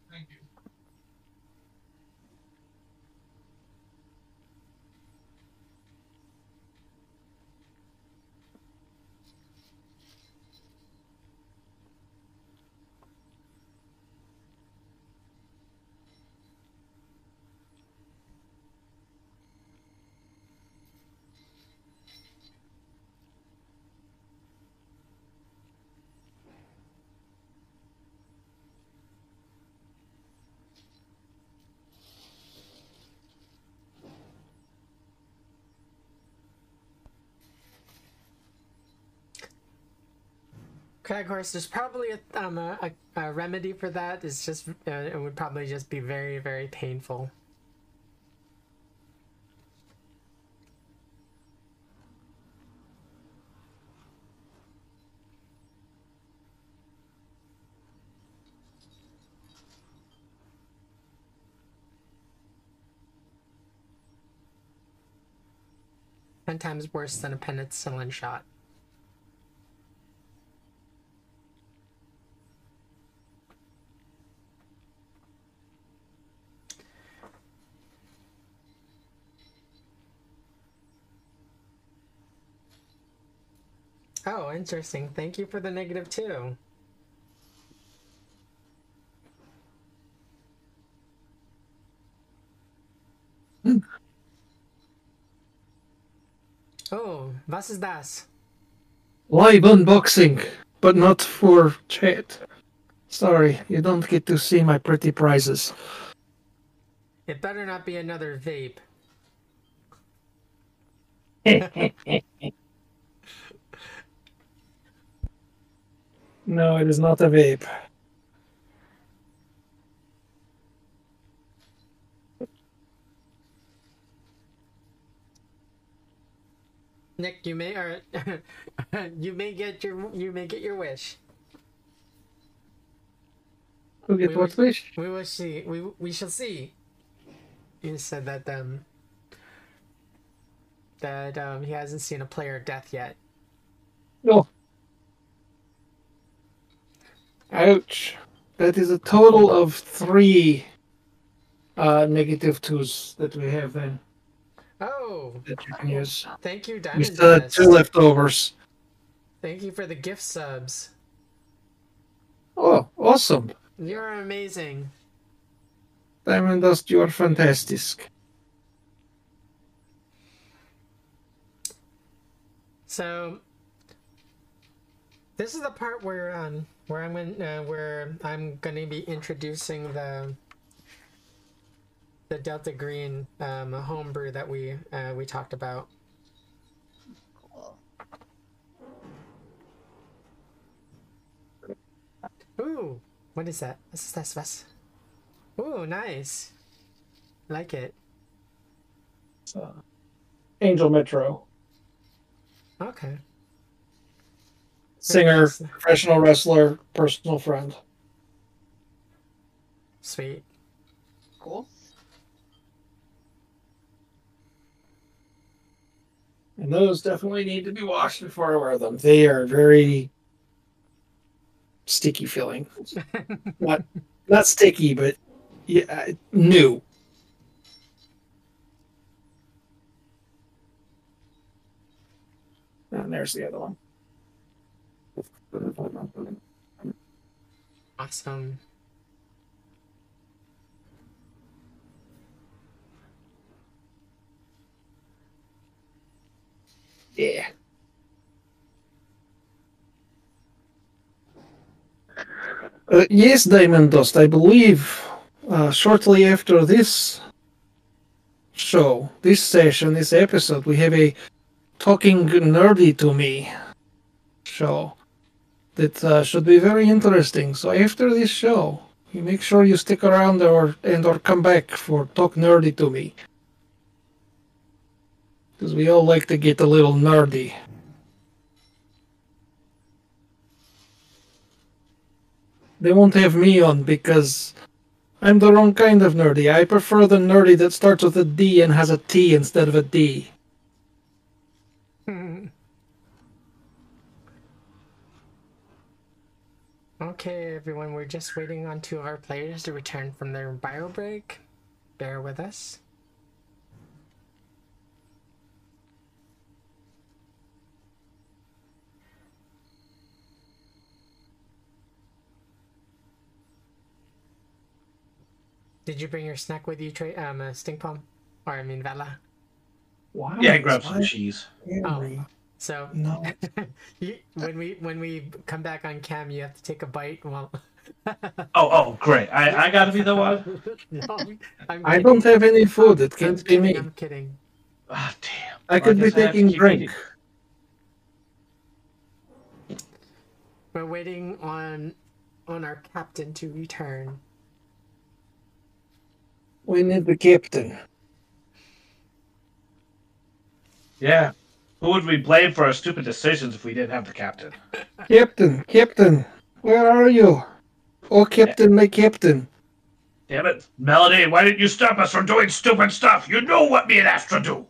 Course, there's probably a, um, a, a remedy for that. It's just, uh, it would probably just be very, very painful. Ten times worse than a penicillin shot. Oh, interesting. Thank you for the negative two. Oh, was ist das? Live unboxing, but not for chat. Sorry, you don't get to see my pretty prizes. It better not be another vape. No, it is not a vape. Nick, you may or you may get your you may get your wish. Who get We what will- wish? We will see. We we shall see. You said that um that um he hasn't seen a player death yet. No. Ouch. That is a total of three uh, negative twos that we have then Oh, that you can use. thank you, We still had Dust. two leftovers. Thank you for the gift subs. Oh, awesome. You're amazing. Diamond Dust, you are fantastic. So this is the part where um where I'm going uh, where I'm gonna be introducing the the Delta Green um homebrew that we uh, we talked about. Cool. Ooh, what is that? Das was? Ooh, nice. Like it. Uh, Angel Metro, Okay. Singer, professional wrestler, personal friend. Sweet. Cool. And those definitely need to be washed before I wear them. They are very sticky feeling. not not sticky, but yeah, new. And there's the other one. Awesome. Yeah. Uh, yes, Diamond Dust. I believe uh, shortly after this show, this session, this episode, we have a talking nerdy to me show that uh, should be very interesting. So after this show, you make sure you stick around or and or come back for talk nerdy to me because we all like to get a little nerdy. They won't have me on because I'm the wrong kind of nerdy. I prefer the nerdy that starts with a D and has a T instead of a D. Okay, everyone, we're just waiting on two of our players to return from their bio break. Bear with us. Did you bring your snack with you, Trey? Um, uh, Stink Palm? Or, I mean, Vela? Wow. Yeah, I grab some cheese. Oh. So, No. you, when we when we come back on cam, you have to take a bite while. Oh, oh, great. I, I gotta be the one. no, I'm I kidding. don't have any food. It can't be me. I'm kidding. Ah, damn. I could be I have taking keep drink. eating. We're waiting on on our captain to return. We need the captain. Yeah. Who would we blame for our stupid decisions if we didn't have the captain? Captain, captain, where are you? Oh, captain, my captain. Damn it. Melody, why didn't you stop us from doing stupid stuff? You know what me and Aster do.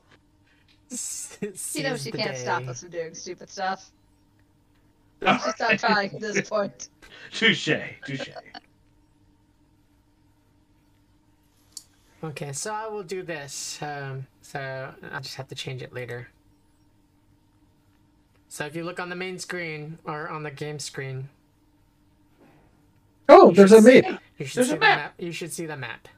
She knows she can't stop us from doing stupid stuff. She's not trying at this point. Touche, touche. Okay, so I will do this. Um, so I'll just have to change it later. So if you look on the main screen or on the game screen, Oh, there's a map. you should There's see a the map. map. You should see the map.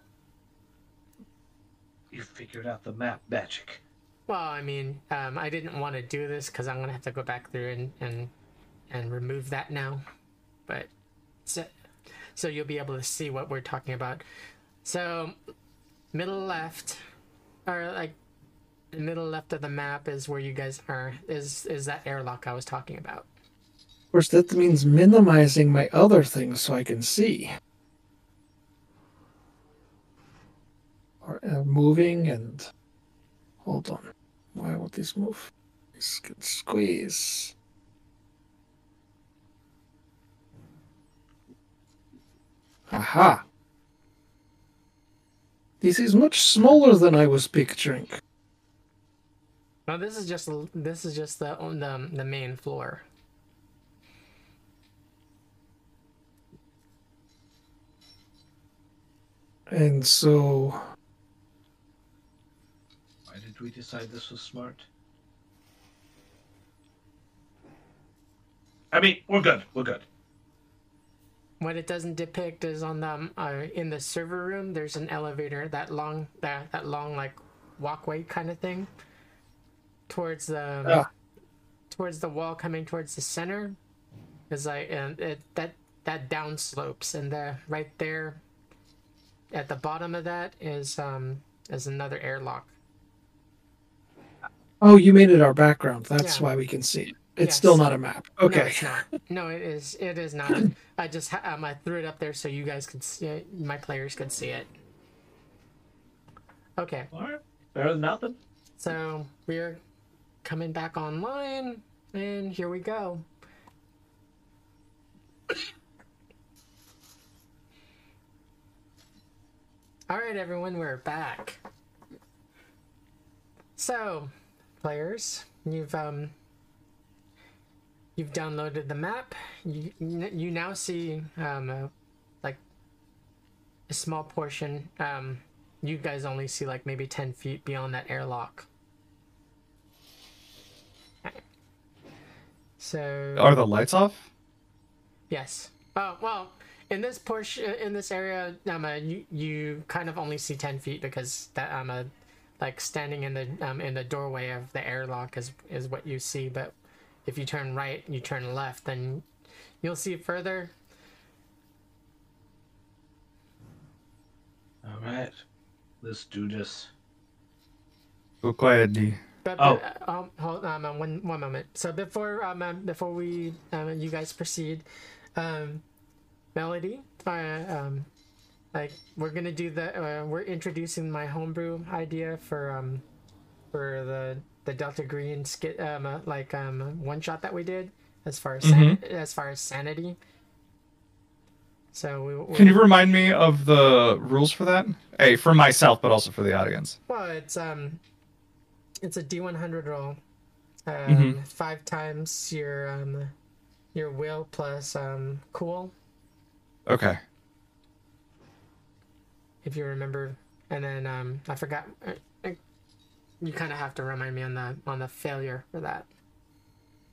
You figured out the map magic. Well, I mean, um, I didn't want to do this because I'm gonna have to go back through and and and remove that now, but so so you'll be able to see what we're talking about. So, middle left, or like the middle left of the map is where you guys are. Is is that airlock I was talking about? Of course, that means minimizing my other things so I can see. Or uh, moving and hold on. Why won't move? This can squeeze. Aha! This is much smaller than I was picturing. No, this is just this is just the the the main floor. And so Why did we decide this was smart? I mean, we're good. We're good. What it doesn't depict is on the um, uh, in the server room. There's an elevator, that long that that long like walkway kind of thing, towards the towards the wall coming towards the center. Is like and it that that down slopes and the right there, at the bottom of that is um is another airlock. Oh, you made it our background. That's Yeah. why we can see it. It's Yes. still not a map. Okay. it's not. No, it is. It is not. I just um, I threw it up there so you guys could see it, my players could see it. Okay. All right. Better than nothing. So we're coming back online, and here we go. All right, everyone, we're back. So, players, you've um, you've downloaded the map. You you now see um, a, like a small portion. Um, you guys only see like maybe 10 feet beyond that airlock. So Are the lights off? yes. Oh well, in this portion, in this area, um, uh, you you kind of only see 10 feet because that um, uh, like standing in the um in the doorway of the airlock is is what you see. But if you turn right, you turn left, then you'll see further. All right. Let's do this. Go quiet, D. But, Oh. but uh, um, hold um, uh, one one moment. So before um, um before we um you guys proceed, um, Melody, uh, um, like we're gonna do the uh, we're introducing my homebrew idea for um for the the Delta Green skit um uh, like um one shot that we did as far as san- as far as sanity. So we, we Can you remind me of the rules for that? Hey, for myself, but also for the audience. Well, it's um, it's a D one hundred roll. Um, Mhm. five times your um, your will plus um cool, Okay. if you remember, and then um, I forgot. uh, uh, You kind of have to remind me on the on the failure for that.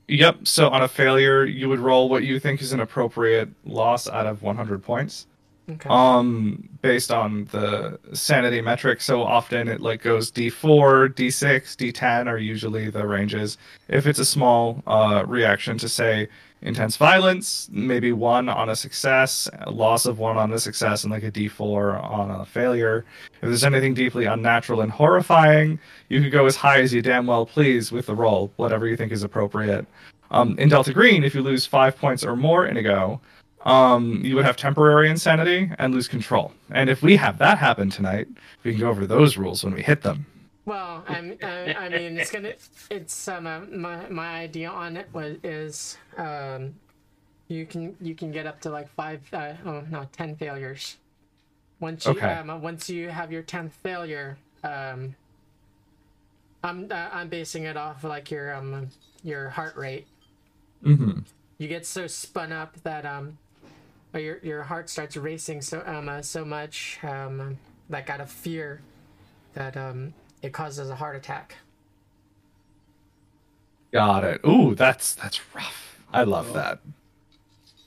Yep. So on a failure, you would roll what you think is an appropriate loss out of 100 points. Okay. Um, based on the sanity metric. So often it like goes D4, D6, D10 are usually the ranges. If it's a small uh, reaction to say intense violence, maybe one on a success, a loss of one on a success, and like a D4 on a failure. If there's anything deeply unnatural and horrifying, you can go as high as you damn well please with the roll, whatever you think is appropriate. Um, in Delta Green, if you lose five points or more in a go, um, you would have temporary insanity and lose control. And if we have that happen tonight, we can go over those rules when we hit them. Well, I'm, I, I mean, it's gonna, it's um, uh, my my idea on it was is um, you can you can get up to like five, uh, oh no, ten failures. Once you Okay. um, uh, once you have your tenth failure, um, I'm uh, I'm basing it off of like your um your heart rate. Mm-hmm. You get so spun up that um, or your your heart starts racing so um uh, so much um like out of fear that um it causes a heart attack. Got it. Ooh, that's that's rough. I love that.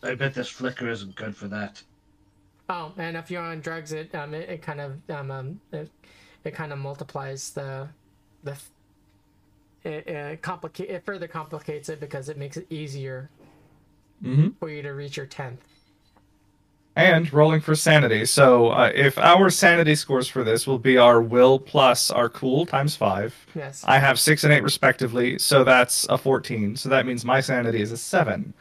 I bet this flicker isn't good for that. Oh, and if you're on drugs, it um it, it kind of um, um it, it kind of multiplies the the f- it, it complicate it further complicates it because it makes it easier hmm for you to reach your tenth. And rolling for sanity. So uh, if our sanity scores for this will be our will plus our cool times five. Yes. I have six and eight respectively, so that's a fourteen. So that means my sanity is a seven.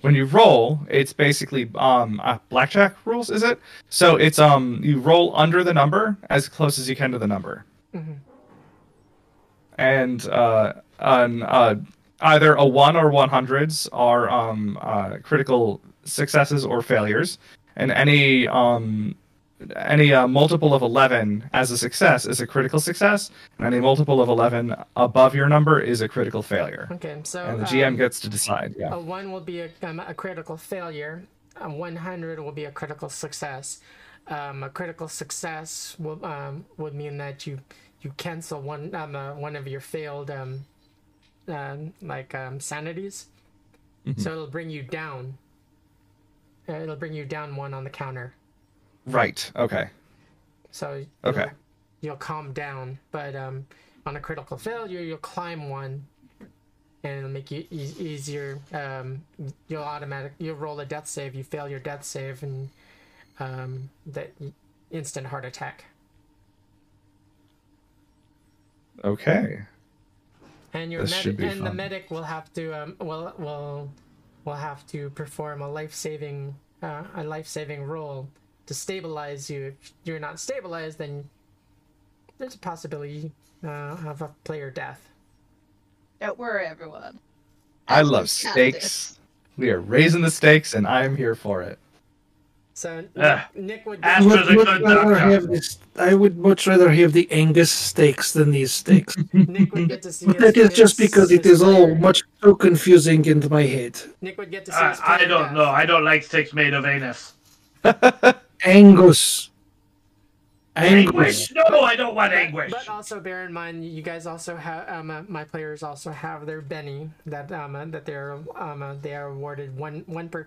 When you roll, it's basically um uh, blackjack rules, is it? So it's um you roll under the number as close as you can to the number. Mhm. And uh, an, uh either a one or one hundreds are um uh, critical successes or failures, and any um any uh, multiple of 11 as a success is a critical success, and any multiple of 11 above your number is a critical failure. Okay, so And the GM um, gets to decide. Yeah. a one will be a, um, a critical failure. A 100 will be a critical success. Um, a critical success will um, would mean that you you cancel one um, uh, one of your failed um, um, like um, sanities, so it'll bring you down. Uh, it'll bring you down one on the counter. Right. Okay. So Okay. you'll, you'll calm down, but um, on a critical failure, you'll climb one, and it'll make you e- easier. Um, you'll automatic you'll roll a death save. You fail your death save, and um, that instant heart attack. Okay. And your This should medic be and the medic will have to um will will will have to perform a life saving uh, a life saving roll to stabilize you. If you're not stabilized, then there's a possibility uh, of a player death. Don't worry, everyone. I As we love stakes. We are raising the stakes, and I'm here for it. So Nick, Ugh. Nick would Ask I would much good rather doctor. have this. I would much rather have the Angus steaks than these steaks. Nick would get to see. But his- that is just because it is his is all much too confusing in my head. Nick would get to see. I, his I don't death. know. I don't like steaks made of anus. Angus. Angus. Anguish? No, I don't want anguish. But also bear in mind, you guys also have um, uh, my players also have their Benny that um uh, that they're um uh, they are awarded one one per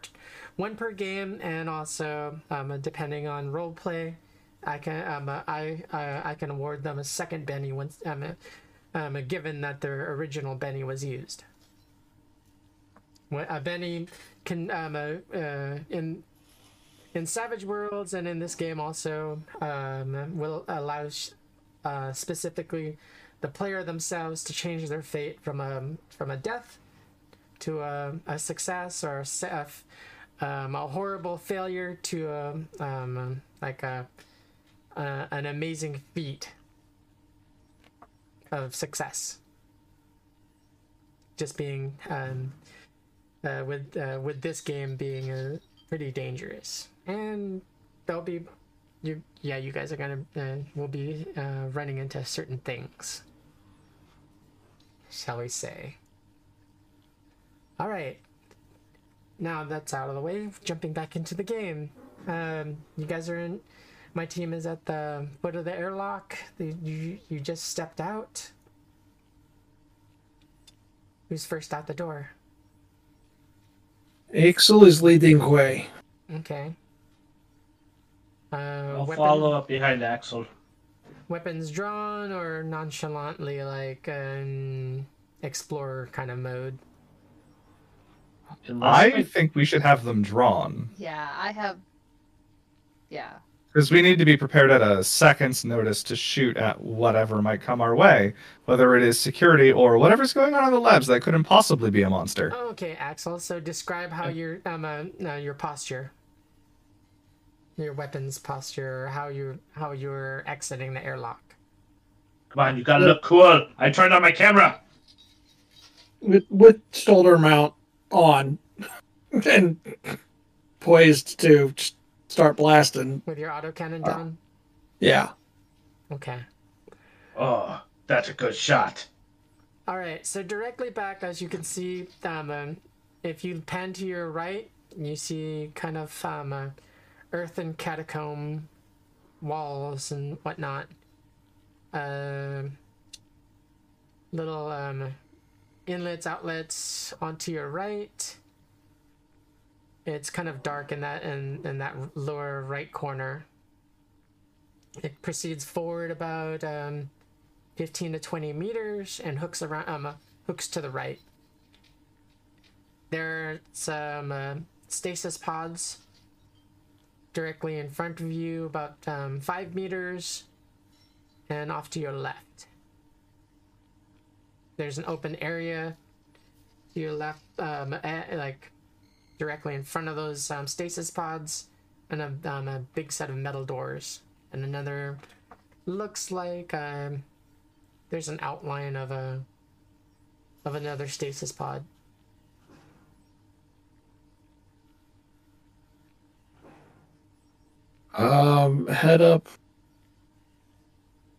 one per game, and also um uh, depending on role play, I can um uh, I uh, I can award them a second Benny once um uh, um uh, given that their original Benny was used. A Benny can um uh, uh in in Savage Worlds and in this game also um, will allow uh, specifically the player themselves to change their fate from a from a death to a, a success or a, um, a horrible failure to a, um, like a, a an amazing feat of success. Just being um, uh, with uh, with this game being uh, pretty dangerous, and they'll be you yeah you guys are gonna uh, will be uh, running into certain things, shall we say? All right. Now that's out of the way. Jumping back into the game. Um, you guys are in. My team is at the foot of the airlock. The, you you just stepped out. Who's first out the door? Axel is leading way. Okay. Uh, I'll weapon- follow up behind Axel. weapons drawn or nonchalantly like an explorer kind of mode. I my- think we should have them drawn Yeah, I have. Yeah. because we need to be prepared at a second's notice to shoot at whatever might come our way, whether it is security or whatever's going on in the labs that couldn't possibly be a monster. Okay, Axel. So describe how your um uh, uh, your posture, your weapons posture, how you how you're exiting the airlock. Come on, you gotta look cool. I turned on my camera. With, with shoulder mount on and poised to start blasting. With your autocannon down. Yeah. Okay. Oh, that's a good shot. All right. So directly back, as you can see, um, um, if you pan to your right, you see kind of um, uh, earthen catacomb walls and whatnot. Um little um, inlets, outlets onto your right. It's kind of dark in that in, in that lower right corner. It proceeds forward about um, 15 to 20 meters and hooks around um, uh, hooks to the right. There are some uh, stasis pods directly in front of you, about um, five meters, and off to your left. There's an open area to your left, um, eh, like directly in front of those um, stasis pods, and a, um, a big set of metal doors, and another looks like um, there's an outline of a of another stasis pod. Um, head up.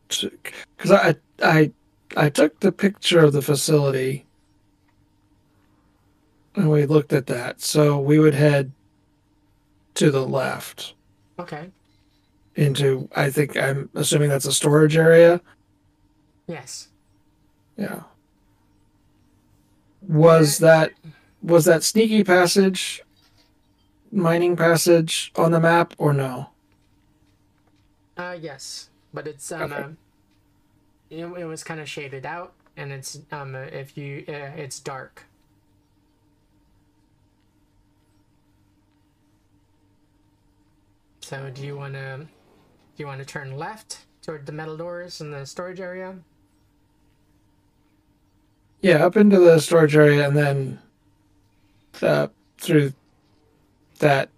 Because I, I, I took the picture of the facility and we looked at that. So we would head to the left Okay. into, I think, I'm assuming that's a storage area. Yes. Yeah. Was that, was that sneaky passage, mining passage on the map or no? Uh, yes, but it's um, Okay. uh, it, it was kind of shaded out, and it's um, uh, if you uh, it's dark. So do you want to do you want to turn left toward the metal doors in the storage area? Yeah, up into the storage area and then uh, through that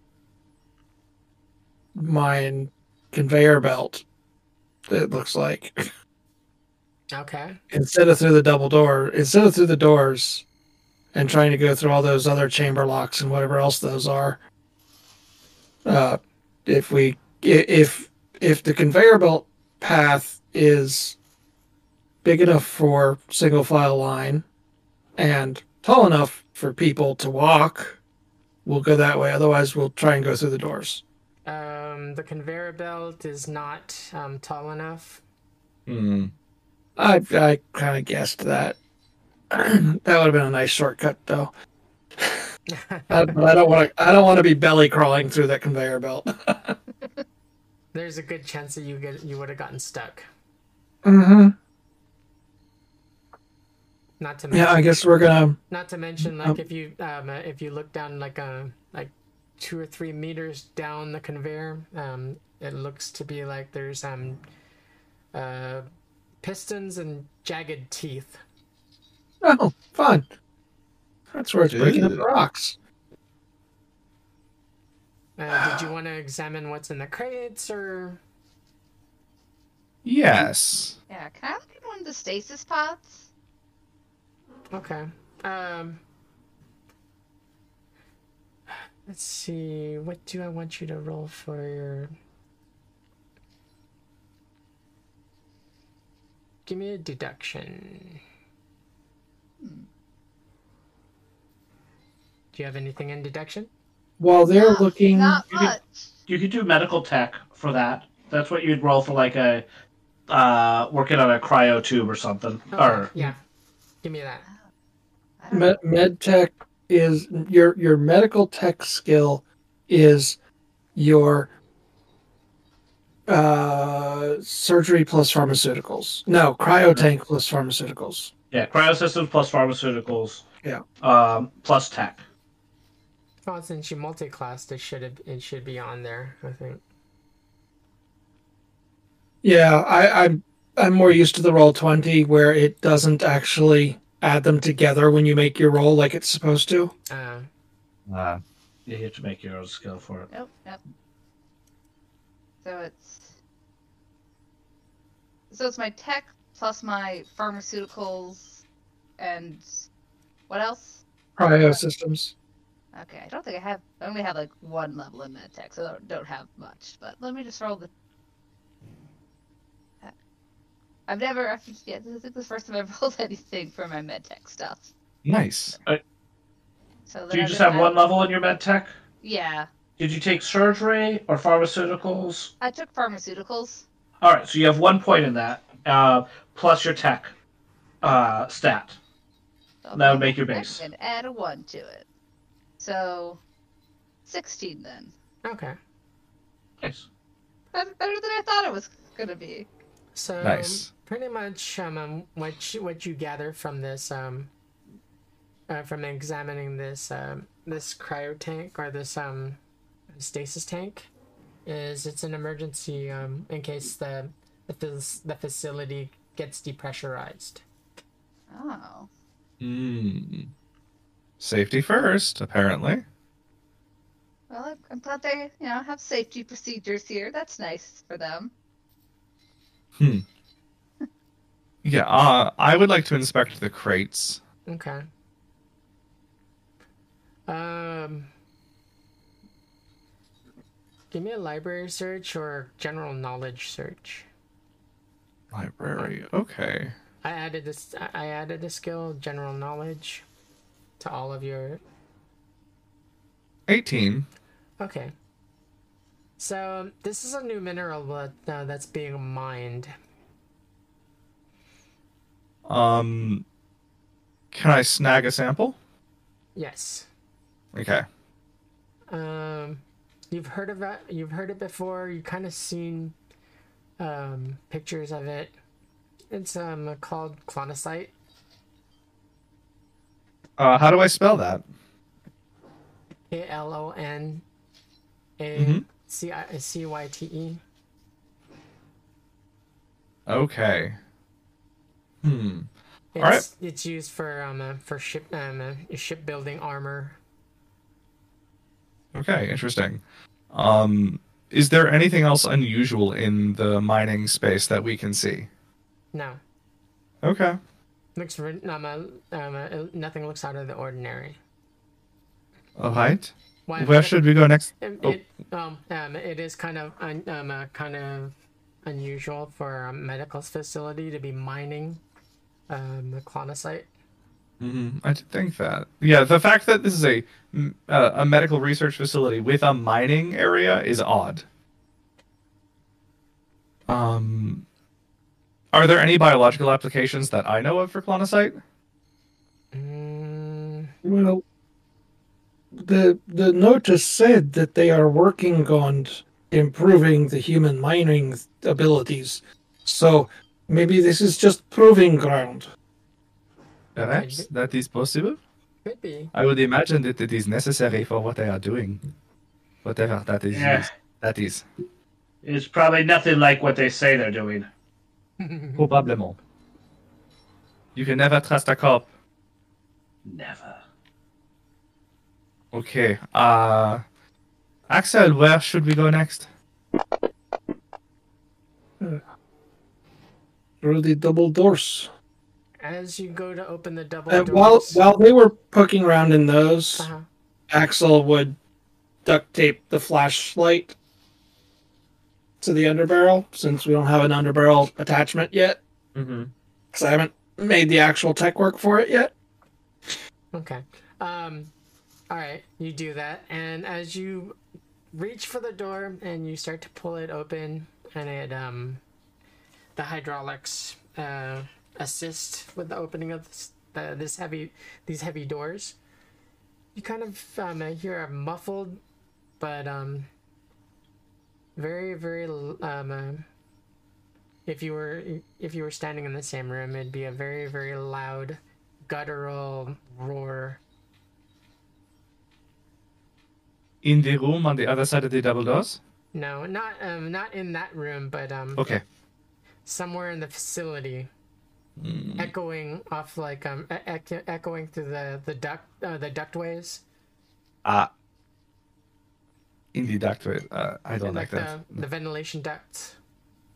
mine conveyor belt. It looks like Okay. instead of through the double door, instead of through the doors, and trying to go through all those other chamber locks and whatever else those are. Uh, if we if if the conveyor belt path is big enough for single file line and tall enough for people to walk, we'll go that way. Otherwise, we'll try and go through the doors. Um, the conveyor belt is not um, tall enough. Hmm. I I kind of guessed that. that would have been a nice shortcut, though. I, I don't want to. I don't want to be belly crawling through that conveyor belt. There's a good chance that you get you would have gotten stuck. Mm-hmm. Not to mention, Yeah, I guess we're gonna. not to mention like if you um uh, if you look down like uh like two or three meters down the conveyor, um, it looks to be like there's um uh pistons and jagged teeth. Oh, fun. That's where it's breaking up the rocks. Uh, did you want to examine what's in the crates or? Yes. Yeah, can I look at one of the stasis pods? Okay. Um. Let's see. What do I want you to roll for your? Give me a deduction. Do you have anything in deduction? While they're Not- looking, Not You could- You could do medical tech for that. That's what you'd roll for like a uh working on a cryo tube or something. Okay, Or yeah. Give me that. Med, med tech is your your medical tech skill is your uh surgery plus pharmaceuticals. No, cryotank plus pharmaceuticals. yeah, cryosystems plus pharmaceuticals. Yeah. Um plus tech. Oh, since you multi-classed, it should have, it should be on there. I think. Yeah, I, I'm I'm more used to the Roll20 where it doesn't actually add them together when you make your roll like it's supposed to. Uh, Uh, Yeah, you have to make your own skill for it. Nope, nope. So it's so it's my tech plus my pharmaceuticals and what else? Cryo systems. Okay, I don't think I have. I only have like one level in med tech, so I don't, don't have much. But let me just roll the. I've never. I've, yeah, this is the first time I've rolled anything for my med tech stuff. nice. So Do you just have don't one level in your med tech? Yeah, Did you take surgery or pharmaceuticals? I took pharmaceuticals. All right, so you have one point in that, uh, plus your tech uh, stat. I'll That would make your back base. And add a one to it. So, sixteen then. Okay. Nice. Better, better than I thought it was gonna be. So Nice. pretty much um, um what you, what you gather from this um uh, from examining this um this cryo tank or this um stasis tank is it's an emergency um in case the the, fac- the facility gets depressurized. Oh. Hmm. Safety first, apparently. Well, I'm- I'm glad they, you know, have safety procedures here. That's nice for them. Yeah, uh, I would like to inspect the crates. Okay. Um Give me a library search or general knowledge search. Library. Okay. I added this. I added a skill, general knowledge, to all of your. 18. Okay. So this is a new mineral that, uh, that's being mined. Um, can I snag a sample? Yes. Okay. Um, you've heard of it. You've heard it before. You kind of seen um, pictures of it. It's um called clonocyte. Uh, how do I spell that? K L O N A Mhm. C I C Y T E. Okay. Hmm. It's, Alright. It's used for um uh, for ship um uh, shipbuilding armor. Okay, interesting. Um, is there anything else unusual in the mining space that we can see? No, Okay. looks um, uh, um uh, nothing looks out of the ordinary. All right. Why- Where should we go next? It, Oh. it, um, um, it is kind of un, um, uh, kind of unusual for a medical facility to be mining um, the clonocyte. Mhm, I think that. Yeah, the fact that this is a m- uh, a medical research facility with a mining area is odd. Um, are there any biological applications that I know of for clonocyte? Mm, Well, the the notice said that they are working on improving the human mining abilities. So maybe this is just proving ground. Perhaps that is possible. could be. I would imagine that it is necessary for what they are doing, whatever that is. Yeah. That is It's probably nothing like what they say they're doing. probablement. You can never trust a cop. Never. Okay. Uh, Axel, where should we go next? Through the double doors. As you go to open the double And doors. while while they were poking around in those, uh-huh. Axel would duct tape the flashlight to the underbarrel since we don't have an underbarrel attachment yet. Mm-hmm. Because I haven't made the actual tech work for it yet. Okay. Um, all right, you do that, and as you reach for the door and you start to pull it open, and it um, the hydraulics uh, assist with the opening of this, the, this heavy these heavy doors. You kind of um, hear a muffled, but um, very very um. Uh, if you were if you were standing in the same room, it'd be a very very loud guttural roar. In the room on the other side of the double doors. No, not um, not in that room, but um, Okay. somewhere in the facility, echoing off like um, e- echoing through the the duct uh, the ductways, Ah. In the ductway. Uh, I don't like, like that. the the ventilation ducts.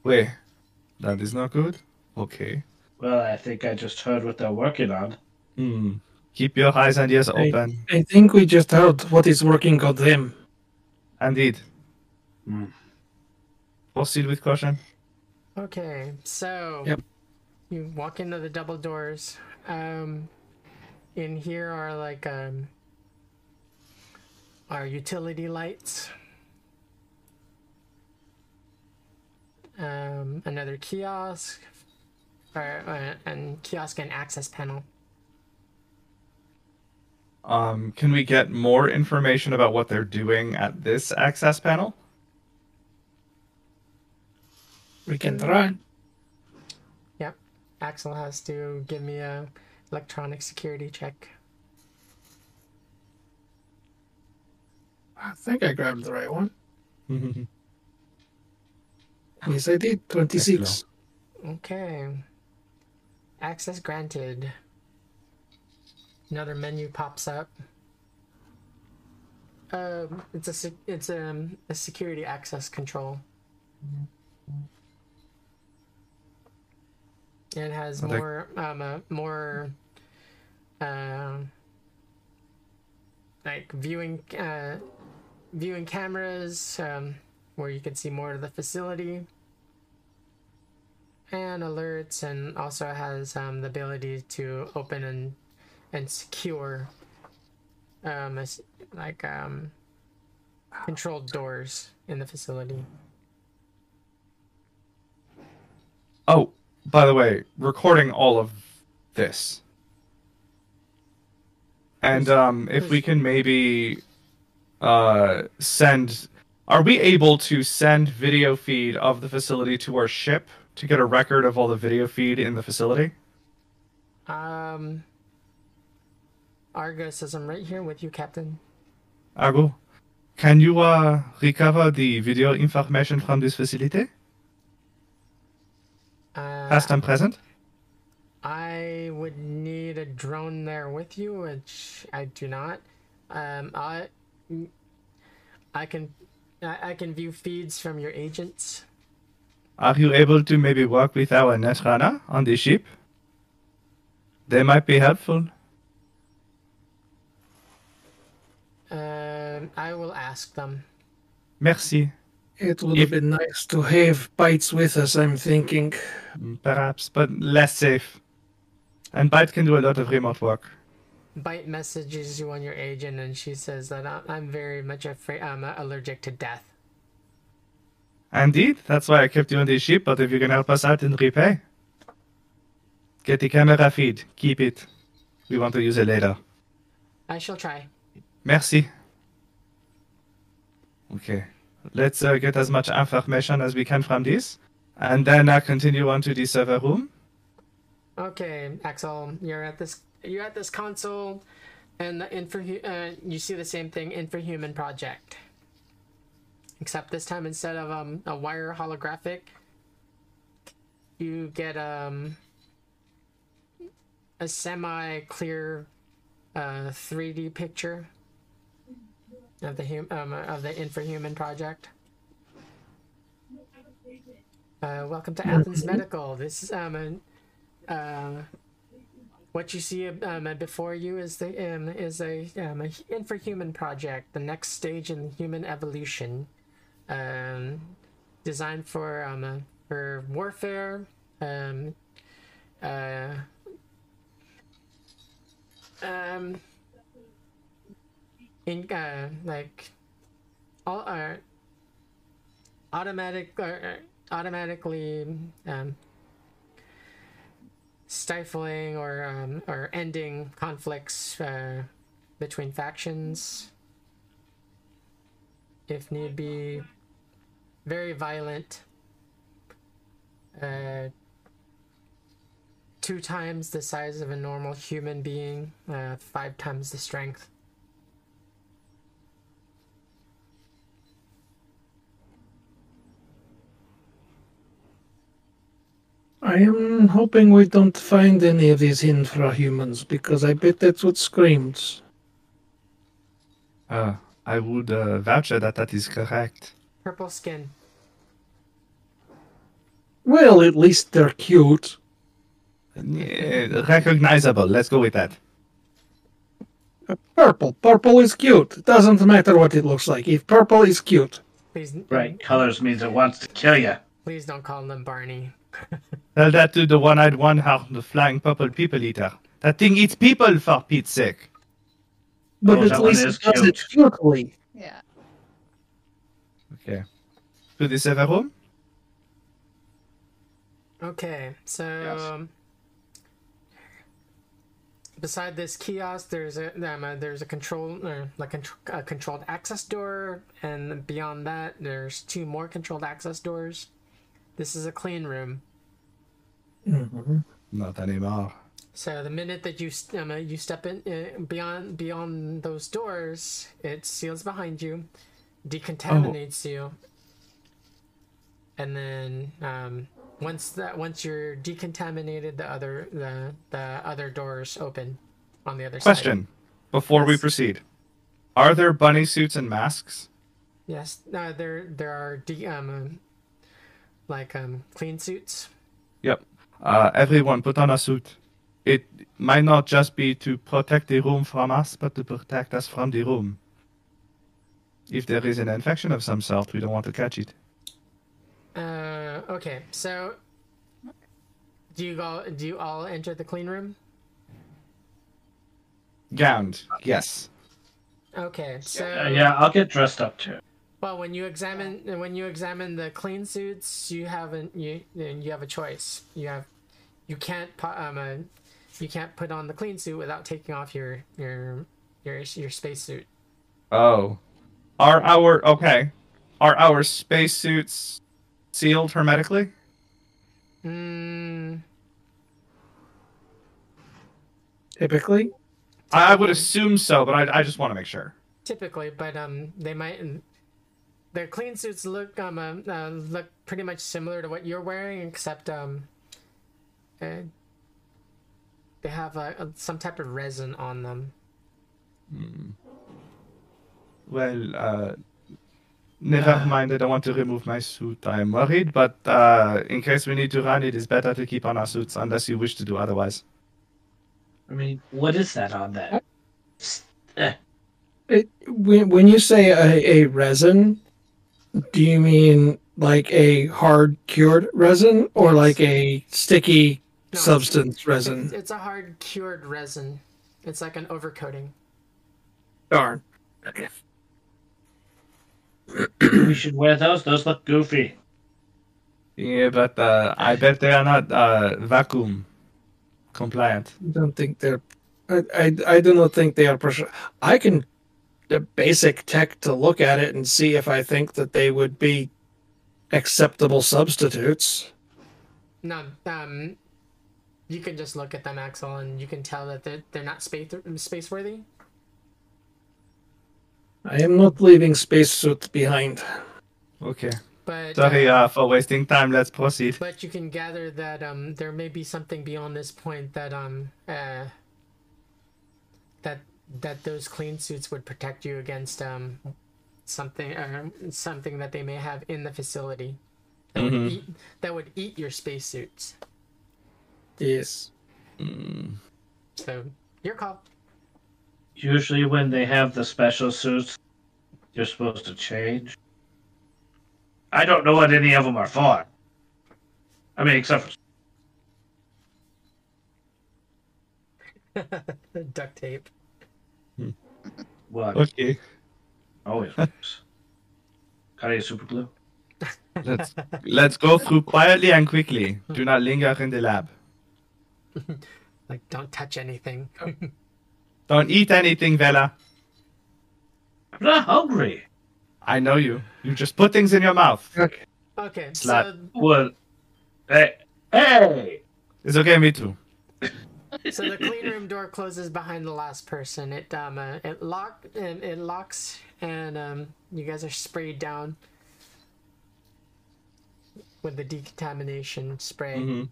Wait, that is not good. Okay. Well, I think I just heard what they're working on. Hmm. Keep your eyes and ears open. I think we just heard what is working on them. Indeed. Hmm. Proceed with caution. Okay, so Yep. you walk into the double doors. Um, in here are like um, are utility lights. Um, another kiosk, or uh, and kiosk and access panel. Um, can we get more information about what they're doing at this access panel? We can try. Yep. Axel has to give me a electronic security check. I think I grabbed the right one. Yes, I did. 26. Okay. Access granted. Another menu pops up. Um, it's a it's um, a security access control. It has Are they- more um uh, more um like viewing uh viewing cameras um where you can see more of the facility and alerts and also has um, the ability to open and and secure um as, like um controlled doors in the facility Oh, by the way, recording all of this. And um, if we can maybe uh, send. Are we able to send video feed of the facility to our ship to get a record of all the video feed in the facility? um Argus says I'm right here with you captain Argo, can you uh, recover the video information from this facility? uh, Past and present? I would need a drone there with you, which I do not. Um, I, I can, I, I can view feeds from your agents. Are you able to maybe work with our netrunner on the ship? They might be helpful. Um, I will ask them. Merci. It would have been nice to have bites with us, I'm thinking. Perhaps, but less safe. And Byte can do a lot of remote work. Byte messages you on your agent, and she says that I'm, I'm very much afraid. I'm uh, allergic to death. Indeed, that's why I kept you on the ship, but if you can help us out in repay. Get the camera feed. Keep it. We want to use it later. I shall try. Merci. Okay. Let's uh, get as much information as we can from this. And then uh, continue on to the server room. Okay, Axel, you're at this. You're at this console, and the info. Uh, you see the same thing, Infrahuman Project. Except this time, instead of um, a wire holographic, you get um a semi-clear uh, 3D picture of the hum- um, of the Infrahuman Project. Uh, welcome to Athens Medical. This is um, uh, what you see um, before you is the um, is a, um, a infrahuman project, the next stage in human evolution, um, designed for um, uh, for warfare, um, uh, um, in like all uh, automatic uh, automatically um, stifling or um, or ending conflicts uh, between factions. If need be very violent. Uh, two times the size of a normal human being uh, five times the strength I am hoping we don't find any of these infrahumans because I bet that's what screams. Uh, I would uh, vouch that that is correct. purple skin Well, at least they're cute. Yeah, recognizable. Let's go with that. Purple. Purple is cute. It doesn't matter what it looks like. If purple is cute. please Bright colors means it wants to kill you. please don't call them barney Tell that to the one-eyed, one-horned, flying purple people eater. That thing eats people for Pete's sake. But Oh, at that one least is it does it cutely. Yeah. Okay. To the server room. Okay, so Yes. um, beside this kiosk, there's a um, uh, there's a control or like a, a controlled access door, and beyond that, there's two more controlled access doors. This is a clean room. Mhm. Not anymore. So the minute that you um, uh, you step in uh, beyond beyond those doors, it seals behind you, decontaminates you, and then um, once that once you're decontaminated, the other the the other doors open on the other side. Question before we proceed. Are there bunny suits and masks? Yes, uh, there there are de- um, like um clean suits. Yep. Uh, everyone put on a suit. It might not just be to protect the room from us, but to protect us from the room. If there is an infection of some sort, we don't want to catch it. Uh, okay, so do you all do you all enter the clean room? Gowned. Yes. Okay, so Uh, yeah, I'll get dressed up too. Well, when you examine when you examine the clean suits, you have a you you have a choice. You have you can't pu- um uh, you can't put on the clean suit without taking off your your your your spacesuit. Oh. Are our okay? Are our spacesuits sealed hermetically? Mm, Typically, I, I would assume so, but I, I just want to make sure. typically, but um, they might. Their clean suits look um uh, uh, look pretty much similar to what you're wearing, except um, uh, they have uh, some type of resin on them. Well, uh, never mind. I don't want to remove my suit. I am worried, but uh, in case we need to run, it is better to keep on our suits unless you wish to do otherwise. I mean, what is that on that? Eh, it, when when you say a, a resin, do you mean like a hard cured resin or Yes. like a sticky No, substance It's, resin? it's a hard cured resin. It's like an overcoating. Darn. Okay. we should wear those. Those look goofy. Yeah, but uh, I bet they are not uh, vacuum compliant. I don't think they're. I, I, I do not think they are. pressure. I can the basic tech to look at it and see if I think that they would be acceptable substitutes. No, um, you can just look at them, Axel, and you can tell that they're they're not space space worthy. I am not leaving spacesuits behind. Okay. But Sorry uh, uh, for wasting time. Let's proceed. but you can gather that um there may be something beyond this point that um uh that that those clean suits would protect you against um something or something that they may have in the facility that would Mhm. eat that would eat your spacesuits. Yes. So your call. Usually, when they have the special suits, you're supposed to change. I don't know what any of them are for. I mean, except for Duct tape. What Okay. Oh, always works. Can I use super glue? Let's let's go through quietly and quickly. Do not linger in the lab. Like don't touch anything. Don't eat anything, Vela. I'm not hungry. I know you. You just put things in your mouth. Okay. okay, Slut. so Well, hey, hey! It's okay, me too. So the clean room door closes behind the last person. It um uh, it lock and it locks and um you guys are sprayed down with the decontamination spray. Mhm.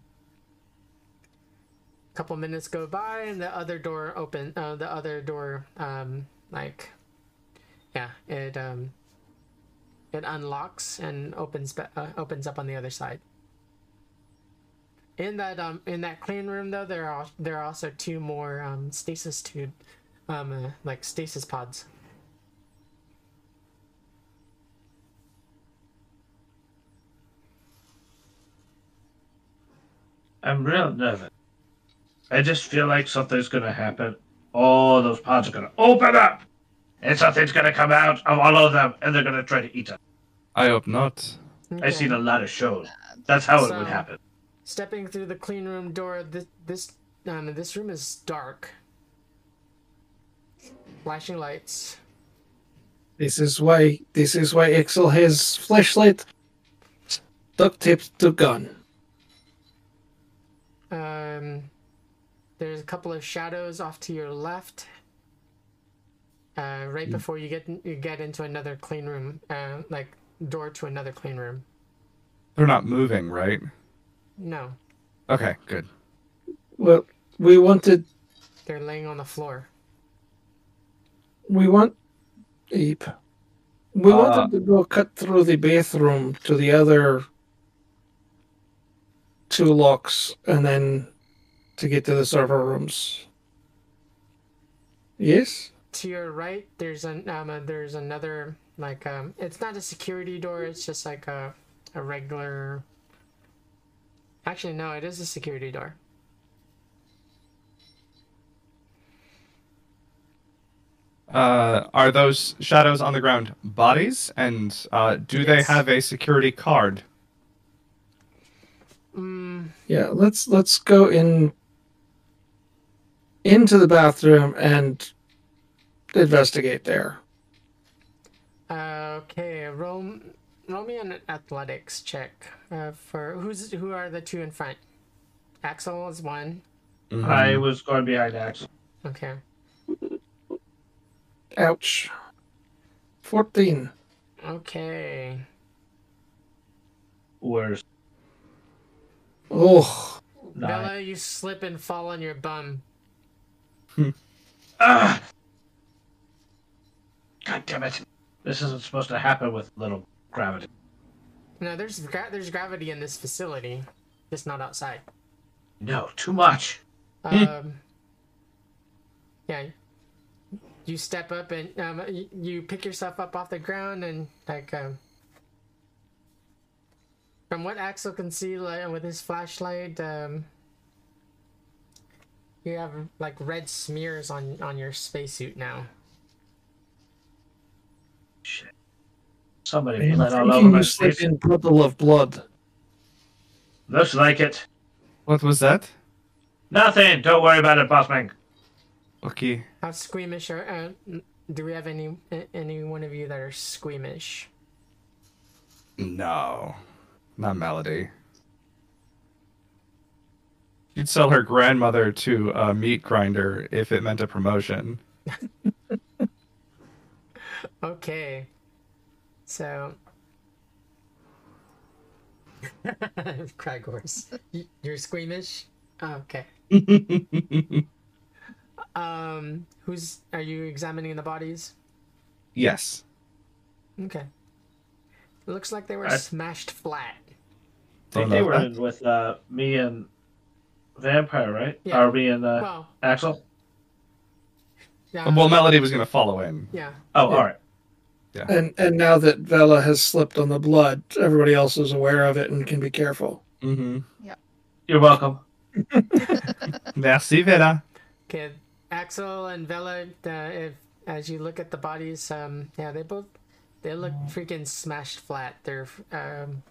couple minutes go by and the other door open uh, the other door um like yeah it um it unlocks and opens uh, opens up on the other side in that um in that clean room though there are there are also two more um stasis tube um uh, like stasis pods I'm real nervous. I just feel like something's gonna happen. All those pods are gonna open up, and something's gonna come out of all of them, and they're gonna try to eat us. I hope not. I've seen a lot of shows. That's how it would happen. Stepping through the clean room door this this um this room is dark flashing lights. This is why this is why Axel has flashlight duct taped to gun. Um, there's a couple of shadows off to your left. Uh, right before you get you get into another clean room, uh, like door to another clean room. They're not moving, right? No, Okay, good. Well, we wanted they're laying on the floor. we want Ape. We Uh, wanted to go cut through the bathroom to the other two locks and then to get to the server rooms. Yes? To your right, there's an um, uh, there's another like um, it's not a security door. It's just like a a regular. Actually, no, it is a security door. Uh, are those shadows on the ground bodies? And uh, do they have a security card? Mm, Yeah, let's let's go in into the bathroom and investigate there. Uh, okay, roll, roll me an athletics check. Uh, for who's who are the two in front? Axel is one. I was going behind Axel. Okay. Ouch. 14. Okay. Where's Oh, nine? Vela, you slip and fall on your bum. Ah! God damn it! This isn't supposed to happen with little gravity. No, there's gra- there's gravity in this facility, just not outside. No, too much. Um. yeah. You step up and um, you pick yourself up off the ground and like um. From what Axel can see, like with his flashlight, um. You have like red smears on on your spacesuit now. Shit. Somebody I am bled all over thinking my you face. in puddle of blood. Looks like it. What was that? Nothing. Don't worry about it, Bossman. Okay. How squeamish are? Uh, do we have any any one of you that are squeamish? No, not Melody. She'd sell her grandmother to a meat grinder if it meant a promotion. Okay. So. Craig horse. You're squeamish? Oh, okay. Um, who's. Are you examining the bodies? yes. Okay. It looks like they were I- smashed flat. I think they were that. in with uh, me and Vampire, right? Yeah. Or me and uh, Well, Axel? yeah. Well, Melody was gonna follow in. yeah. Oh, Yeah. all right. And and now that Vela has slipped on the blood, everybody else is aware of it and can be careful. Mm-hmm. You're welcome. Merci, Vera. Okay, Axel and Vela. Uh, if as you look at the bodies, um, yeah, they both they look freaking smashed flat. They're um,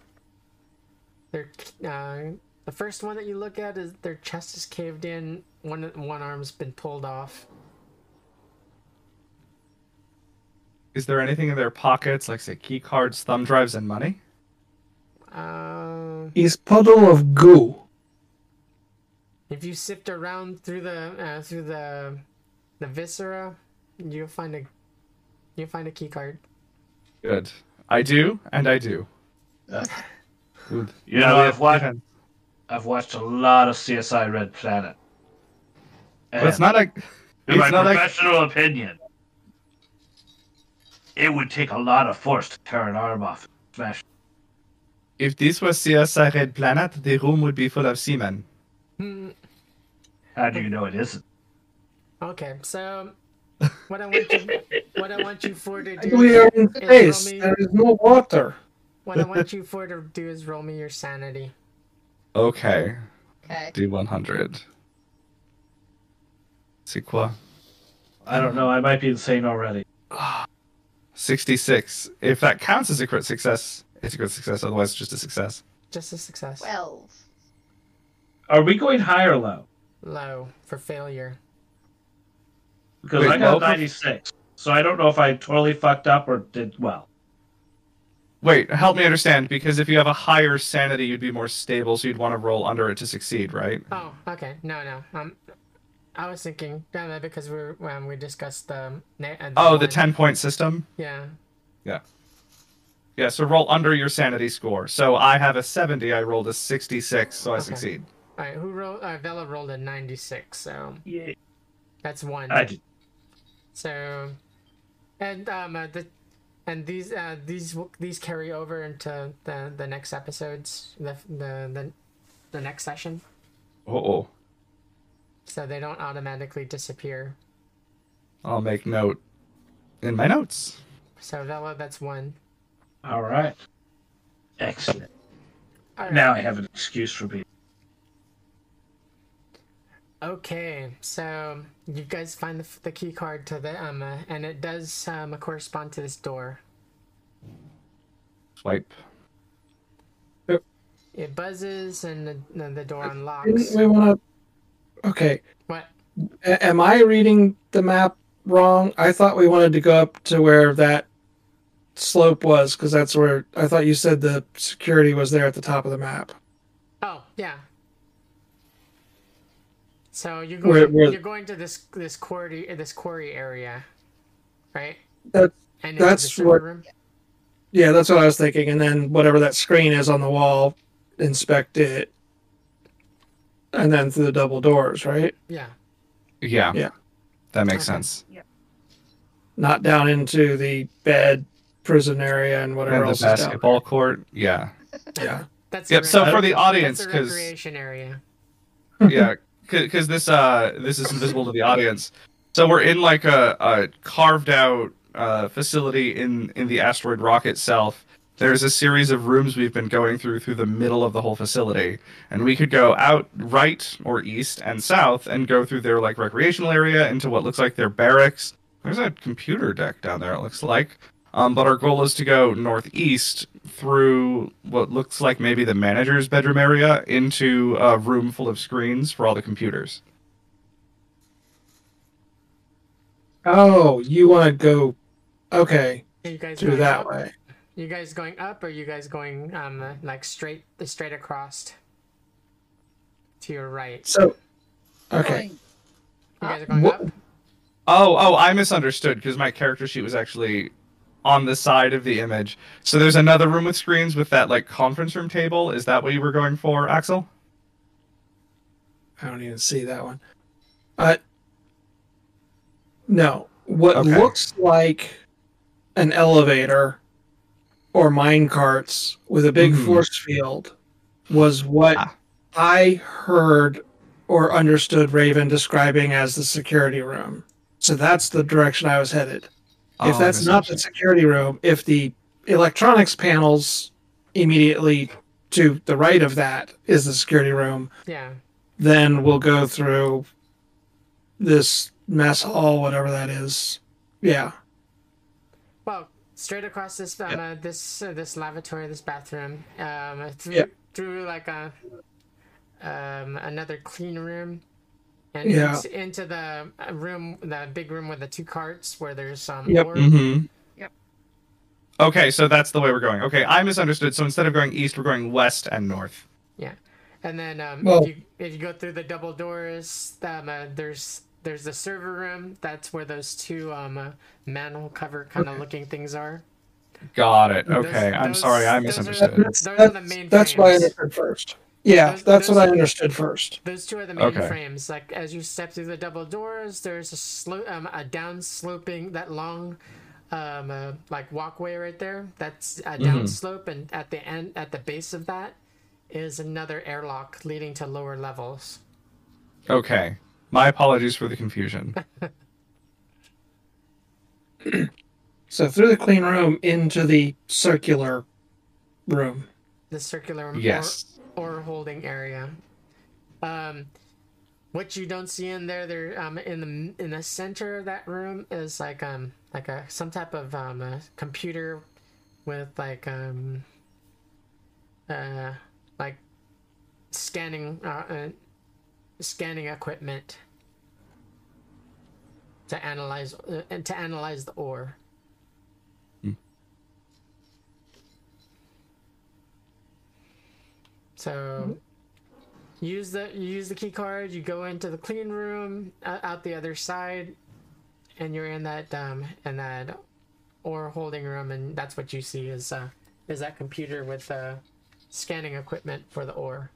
they're uh, the first one that you look at is their chest is caved in. One one arm's been pulled off. Is there anything in their pockets, like say key cards, thumb drives, and money? Uh, He's puddle of goo. if you sift around through the uh, through the the viscera, you'll find a you'll find a key card. Good. I do, and I do. Yeah. Good. You know, I've watched. I've watched a lot of CSI Red Planet. But it's And not a. in It's my not a. professional opinion, it would take a lot of force to tear an arm off. Smash. If this was CSI Red Planet, the room would be full of seamen. Hmm. How do you know it isn't? Okay, so what I want you what I want you for to do We are in is space. roll me- There is no water. what I want you for to do is roll me your sanity. Okay. Okay. D100. C'est quoi? I don't know. I might be insane already. 66. If that counts as a crit success, it's a crit success. Otherwise, it's just a success. Just a success. Twelve. Are we going high or low? Low for failure. because Wait, I got well, 96. So I don't know if I totally fucked up or did well. Wait, help me understand, because if you have a higher sanity, you'd be more stable, so you'd want to roll under it to succeed, right? Oh, okay. No, no. Um, I was thinking yeah, because we when we discussed the. na- uh, Oh, the 10 point system? Yeah. Yeah, Yeah. so roll under your sanity score. So I have a 70, I rolled a 66, so I Okay. succeed. All right. Who rolled? Uh, Vela rolled a ninety-six. So Yeah. that's one. I did. So, and um, uh, the, and these uh these will- these carry over into the the next episodes, the the the, the next session, Oh, so they don't automatically disappear. I'll make note in my notes. So Vela, that's one. All right. Excellent. All right. Now I have an excuse for being. Okay, so you guys find the, the key card to the um, uh, and it does um correspond to this door. Swipe. It buzzes and the, the, the door unlocks. Didn't we want to? Okay. What? A- am I reading the map wrong? I thought we wanted to go up to where that slope was because that's where I thought you said the security was there at the top of the map. Oh yeah. So you're going where- you're going to this this quarry uh, this quarry area, right? That And That's what- room. yeah, that's what I was thinking. And then whatever that screen is on the wall, inspect it, and then through the double doors, right? Yeah. Yeah. Yeah. That makes Okay. sense. Yeah. Not down into the bed prison area and whatever And the else is down basketball court. Yeah. there. Yeah. That's Yep. So for the audience, a because recreation area. yeah, because this uh this is invisible to the audience. So we're in like a, a carved out uh, facility in in the asteroid rock itself. There's a series of rooms we've been going through through the middle of the whole facility, and we could go out right or east and south and go through their like recreational area into what looks like their barracks. There's a computer deck down there. It looks like. Um, but our goal is to go northeast through what looks like maybe the manager's bedroom area into a room full of screens for all the computers. Oh, you want to go? Okay, you guys through that up? way. You guys going up or you guys going um uh, like straight straight across to your right? So, okay. You guys are going What- up? Oh, oh, I misunderstood because my character sheet was actually on the side of the image. So there's another room with screens with that like conference room table. Is that what you were going for, Axel? I don't even see that one. Uh, no. What Okay. looks like an elevator or mine carts with a big Mhm. force field was what Ah. I heard or understood Raven describing as the security room. So that's the direction I was headed. if Oh, I that's not the security room, if the electronics panels immediately to the right of that is the security room, Yeah. then we'll go through this mess hall, whatever that is. Yeah. Well, straight across this um, uh, this uh, this lavatory, this bathroom, um, through Yeah. through like a um another clean room, and Yeah. into, into the uh, room, the big room with the two carts where there's um Yep. Mm-hmm. Yep. Okay, so that's the way we're going. Okay, I misunderstood. So instead of going east, we're going west and north. Yeah, and then um, Well- if you if you go through the double doors, um, uh, there's there's the server room. That's where those two um uh, manhole cover kind of looking things are. Got it. Those- Okay, I'm those- sorry, I those are- misunderstood. That's, Those are the that's, main that's what I frames. understood first. Yeah, Those- that's those- what I understood first. Those two are the main Okay. frames. Like as you step through the double doors, there's a slope, um, a down sloping that long, um, uh, like walkway right there. That's a down Mhm. slope, and at the end, at the base of that, is another airlock leading to lower levels. Okay, my apologies for the confusion. So through the clean room into the circular room. The circular or- Yes. or, holding area. Um, what you don't see in there, there um in the in the center of that room is like um like a some type of um a computer with like um uh like scanning uh, uh scanning equipment. To analyze uh, to analyze the ore. Hmm. So use the you use the key card. You go into the clean room uh, out the other side, and you're in that um in that ore holding room, and that's what you see is uh is that computer with uh scanning equipment for the ore.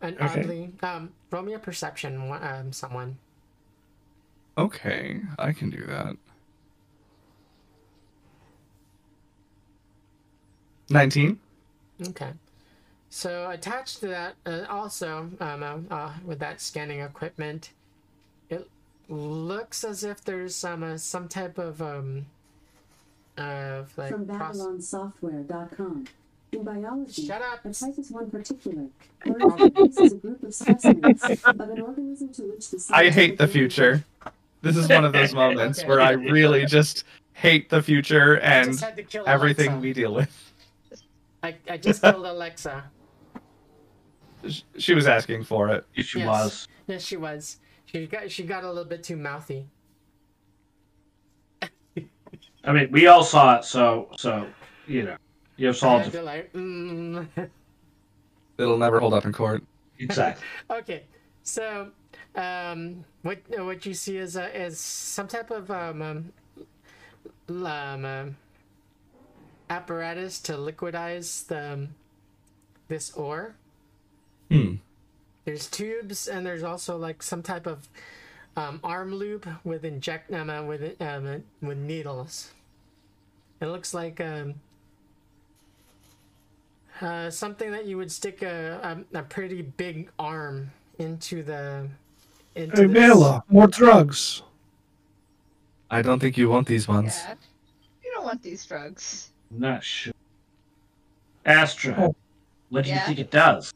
And Okay. oddly, um, roll me a perception, um, someone. Okay, I can do that. 19? Okay. So attached to that, uh, also um, uh, uh, with that scanning equipment, it looks as if there's some uh, some type of um of like From proce- BabylonSoftware.com. In biology, Shut up. a type is one particular, a is a group of specimens of an organism to which the I hate the future. This is one of those moments Okay. where I really just hate the future and just had to kill everything Alexa. we deal with. I, I just killed Alexa. She was asking for it. She Yes. was. Yes, she was. She got she got a little bit too mouthy. I mean, we all saw it, so so you know, you have I solved had like, mm. It'll never hold up in court. exactly. Okay, so um, what what you see is uh, is some type of um, um, l- um, um, apparatus to liquidize the um, this ore. Hmm. There's tubes and there's also like some type of um, arm loop with inject um, uh, with um, uh, with needles. It looks like um, uh, something that you would stick a, a, a pretty big arm into the into Hey, this- Vela, more drugs. I don't think you want these ones. Yeah. You don't want these drugs. I'm Not sure. Aster, Oh. what do you think it does?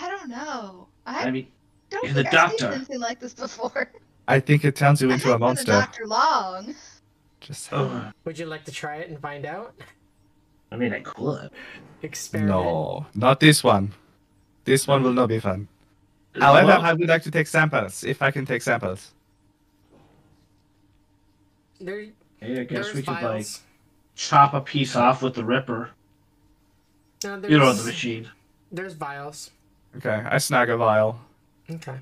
I don't know. I, I mean, don't you're think the I've seen doctor. anything like this before. I think it turns you into a haven't been monster. Doctor Long. Just oh, Would you like to try it and find out? I mean, I could. Experiment. no, not this one. This one will not be fun. However, I would like to take samples, if I can take samples. There, hey, I guess we could like chop a piece off with the Ripper. No, You know there's- the machine. There's vials. Okay, I snag a vial. Okay.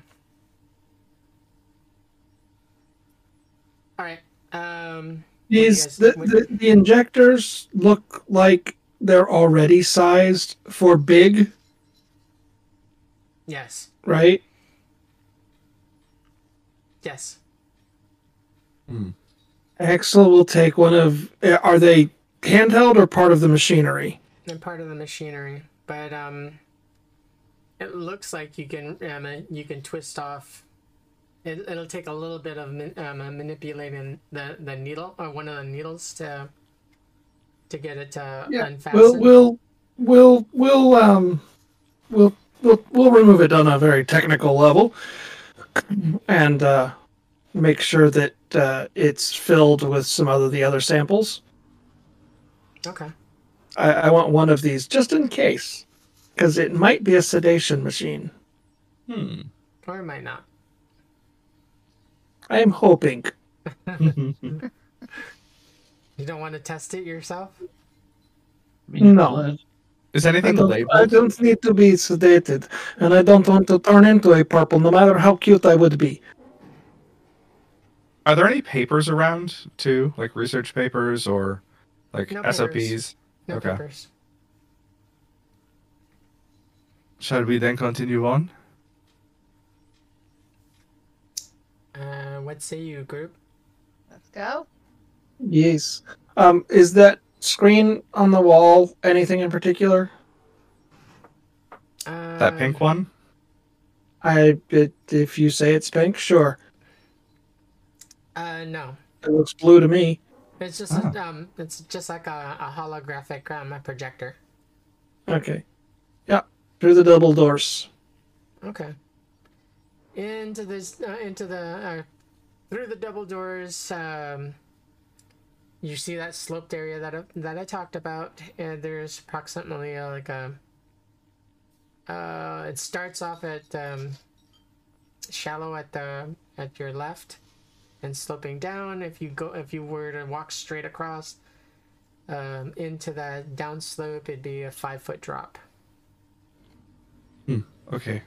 All right. Um. These guys- the, what- the, the injectors look like they're already sized for big, Yes. right? Yes. Axel will take one of. uh, Are they handheld or part of the machinery? They're part of the machinery, but um, it looks like you can um, you can twist off. It, it'll take a little bit of um, uh, manipulating the the needle or one of the needles to to get it to unfasten. We'll we'll we'll we'll um we'll we'll we'll remove it on a very technical level, and uh, make sure that uh, it's filled with some of the other samples. Okay. I, I want one of these just in case, because it might be a sedation machine. Hmm. Or it might not. I am hoping. You don't want to test it yourself? I mean, No. Is anything don't, I don't need to be sedated, and I don't want to turn into a purple, no matter how cute I would be. Are there any papers around too, like research papers or like No papers. SOPs? No Okay. papers. Shall we then continue on? Uh, what say you, group? Let's go. Yes. Um, is that screen on the wall anything in particular? Uh, That pink one? I, it, if you say it's pink, sure. Uh, no. It looks blue to me. It's just a, um, it's just like a, a holographic um, projector. Okay. Yeah. Through the double doors. Okay. Into this, uh, into the, uh, through the double doors, um, you see that sloped area that I, that I talked about, and there's approximately uh, like a, uh, it starts off at um, shallow at the at your left, and sloping down. If you go, if you were to walk straight across um, into that down slope, it'd be a five foot drop. Hmm. Okay.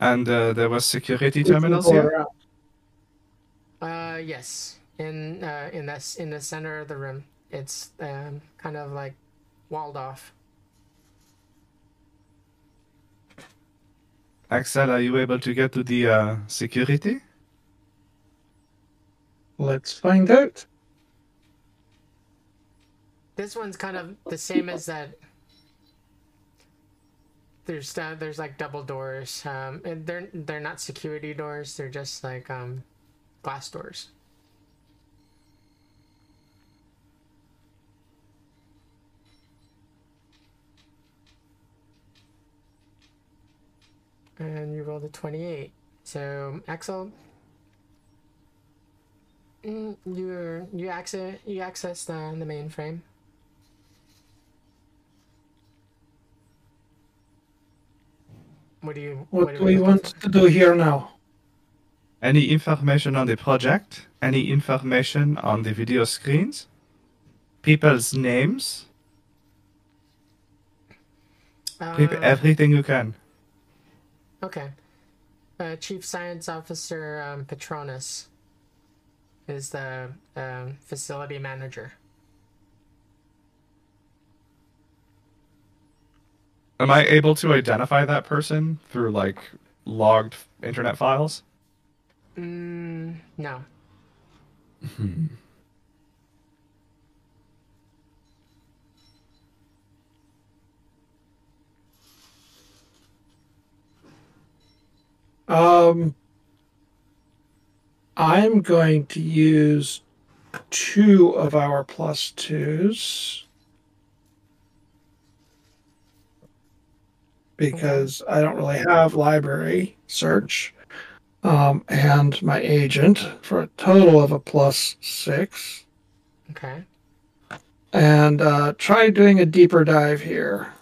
And uh, there was security terminals here. Uh, yes, in uh, in this in the center of the room, it's um, kind of like walled off. Axel, are you able to get to the uh, security? Let's find out. This one's kind of the same as that. There's uh, there's like double doors. Um, and they're they're not security doors. They're just like um, glass doors. And you rolled a twenty-eight. So Axel, mm, you you access you access the the mainframe. What do you? What do we we want to do here now? Any information on the project? Any information on the video screens? People's names? Uh, everything you can. Okay. Uh, Chief Science Officer um, Patronus is the um, facility manager. Am I able to identify that person through like logged internet files? Mm, no. Um, I'm going to use two of our plus twos because I don't really have library search. Um, and my agent for a total of a plus six. Okay. And uh, try doing a deeper dive here.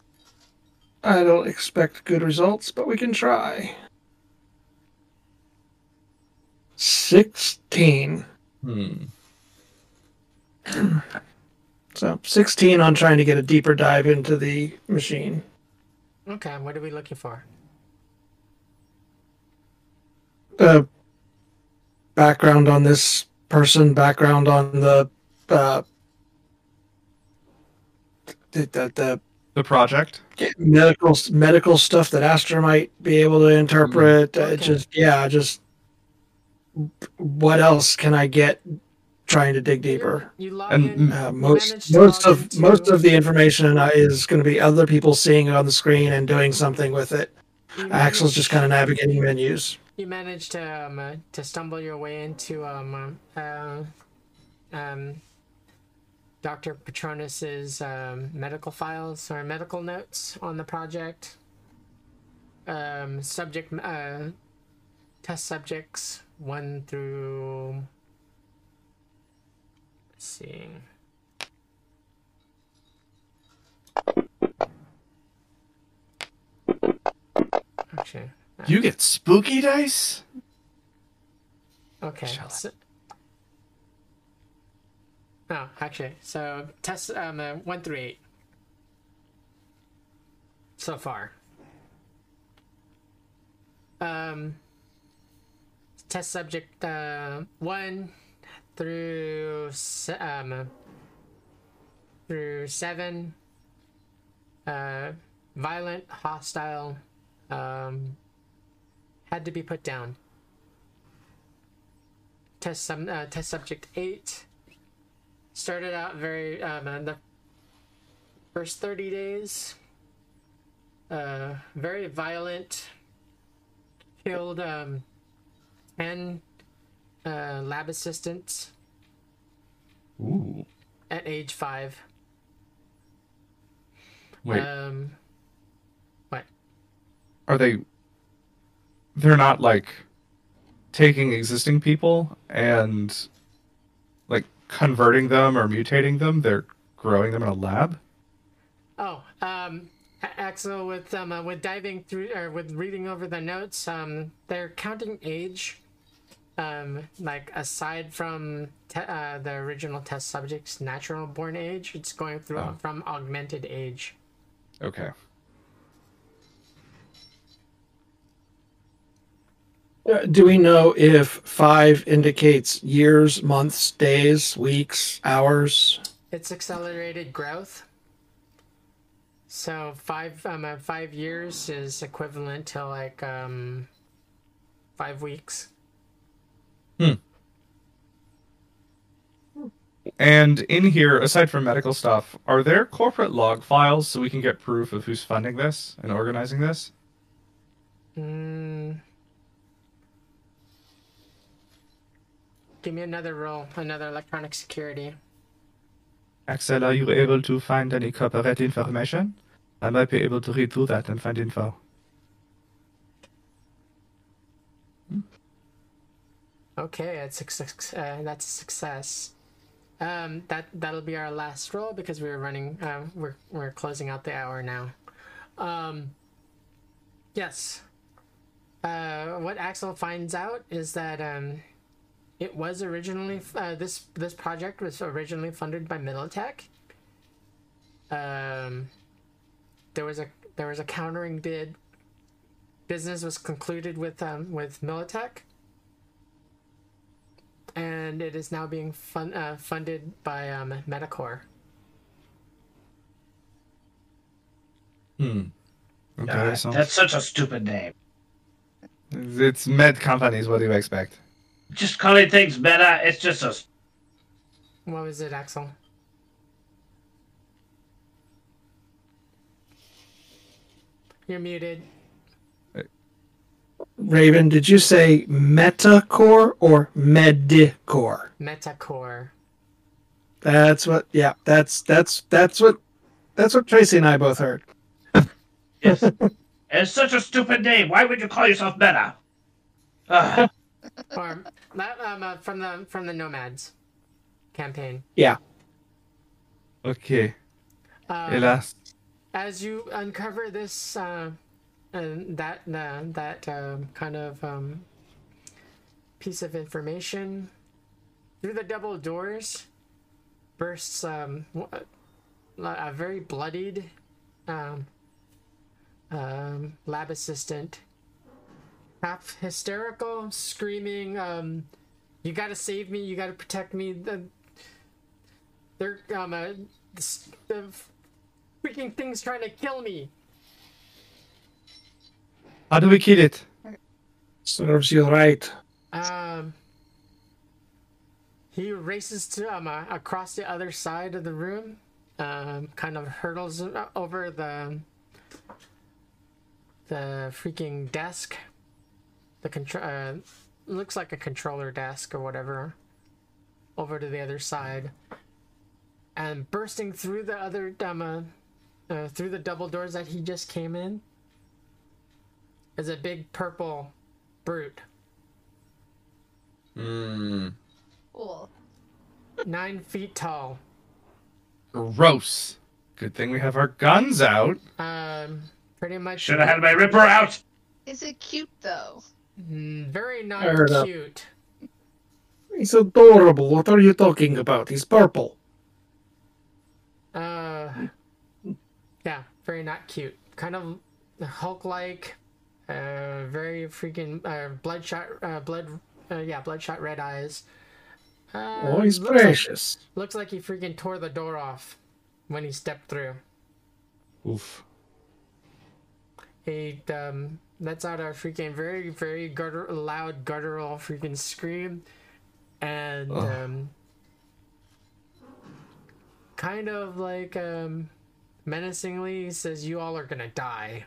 I don't expect good results, but we can try. 16. Hmm. So 16 on trying to get a deeper dive into the machine. Okay. What are we looking for? Uh, background on this person, background on the uh, the, the, the The project? medical medical stuff that Aster might be able to interpret. Uh, just yeah, just what else can I get? Trying to dig deeper. And. Uh, most most of into- most of the information uh, is going to be other people seeing it on the screen and doing something with it. Axel's just kind of navigating menus. You managed to um, uh, to stumble your way into um uh, um Dr. Patronus's um, medical files or medical notes on the project. Um, subject uh, test subjects one through. Let's see. Actually, You get spooky dice? Okay. So, oh, actually, so test um uh, one through eight so far. Um, test subject uh, one through um through seven. Uh, violent, hostile, um, had to be put down test some uh, test subject eight started out very um in the first 30 days uh very violent killed um 10 uh lab assistants Ooh. at age five Wait, um are they. They're not like taking existing people and like converting them or mutating them, they're growing them in a lab? oh um Axel, with um, uh, with diving through or with reading over the notes, um, they're counting age. Um, like aside from te- uh, the original test subject's natural born age, it's going through Oh. from augmented age. Okay. Uh, do we know if five indicates years, months, days, weeks, hours? It's accelerated growth. So five um uh, five years is equivalent to like um five weeks. And in here, aside from medical stuff, are there corporate log files so we can get proof of who's funding this and organizing this? Mm. Give me another roll, another electronic security. Axel, are you able to find any corporate information? I might be able to read through that and find info. Okay, uh, that's a success. Um, that that'll be our last roll because we're running. Uh, we're we're closing out the hour now. Um, yes. Uh, what Axel finds out is that um, it was originally uh, this this project was originally funded by Militech. Um, there was a there was a countering bid. Business was concluded with um, with Militech and it is now being fun, uh, funded by um, Metacore. Hmm. Okay, God, so that's such a stupid name. it's med companies. What do you expect? Just calling things meta, it's just a. What was it, Axel? You're muted. Raven, did you say Metacore or Medicore? Metacore. That's what. Yeah, that's that's that's what that's what Tracy and I both heard. Yes. it's such a stupid name. Why would you call yourself meta? Ugh. Or that um, uh, from the from the Nomads campaign. Yeah. Okay. Uh, Hélas. as you uncover this uh, and that uh, that um, kind of um, piece of information through the double doors bursts um, w- a very bloodied um, um, lab assistant. Half hysterical screaming um, you gotta save me you gotta protect me. The, they're um, uh, the, the freaking thing's trying to kill me How do we kill it? Serves you right. Um, he races to um uh, across the other side of the room, um, kind of hurdles over the the freaking desk. The control uh, looks like a controller desk or whatever. Over to the other side, and bursting through the other um, uh, uh, through the double doors that he just came in, is a big purple brute. Hmm. Cool. nine feet tall. Gross. Good thing we have our guns out. Um, pretty much. Should have had my ripper out. Is it cute though? Mm, very not Fair enough. cute. He's adorable. What are you talking about? He's purple. Uh, yeah, very not cute. Kind of Hulk-like. Uh, very freaking uh, bloodshot. Uh, blood. Uh, yeah, bloodshot red eyes. Uh, Oh, he's looks like- precious. looks like he freaking tore the door off when he stepped through. Oof. He um lets out a freaking very very gutter loud guttural freaking scream, and Ugh. um kind of like um menacingly says, "You all are gonna die."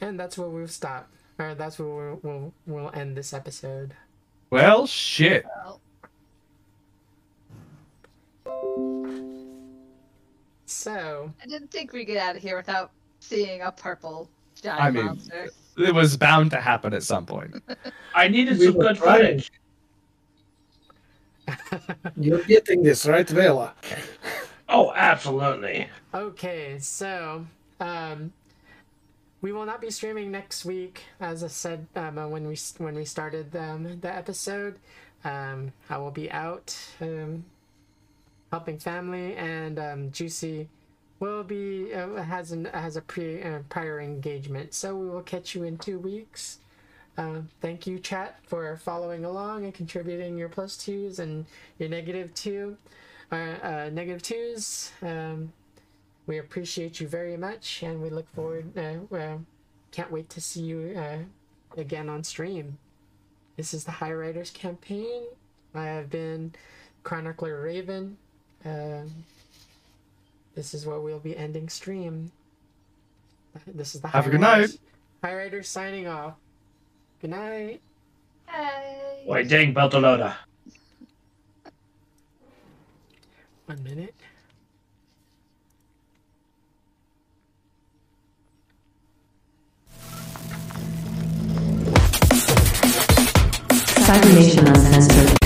And that's where we'll stop. Or that's where we'll, we'll, we'll end this episode. Well, shit. So, I didn't think we'd get out of here without seeing a purple giant I mean- monster. It was bound to happen at some point. I needed We some good trying. footage. You're getting this right, Vela. Oh, absolutely. Okay, so um, we will not be streaming next week, as I said um, uh, when we when we started um, the episode. Um, I will be out um, helping family, and um, Juicy will be uh, has an has a pre uh, prior engagement, so we will catch you in two weeks. Uh, thank you, chat, for following along and contributing your plus twos and your negative two, uh, uh, negative twos. We appreciate you very much, and we look forward. Uh, well, can't wait to see you uh, again on stream. This is the Highriders campaign. I have been Chronicler Raven. Um, this is where we'll be ending stream. This is the Have a High good night. Riders- Highriders signing off. Good night. Hey. Wait, dang, Beltalowda. One minute. Cybernation Uncensored.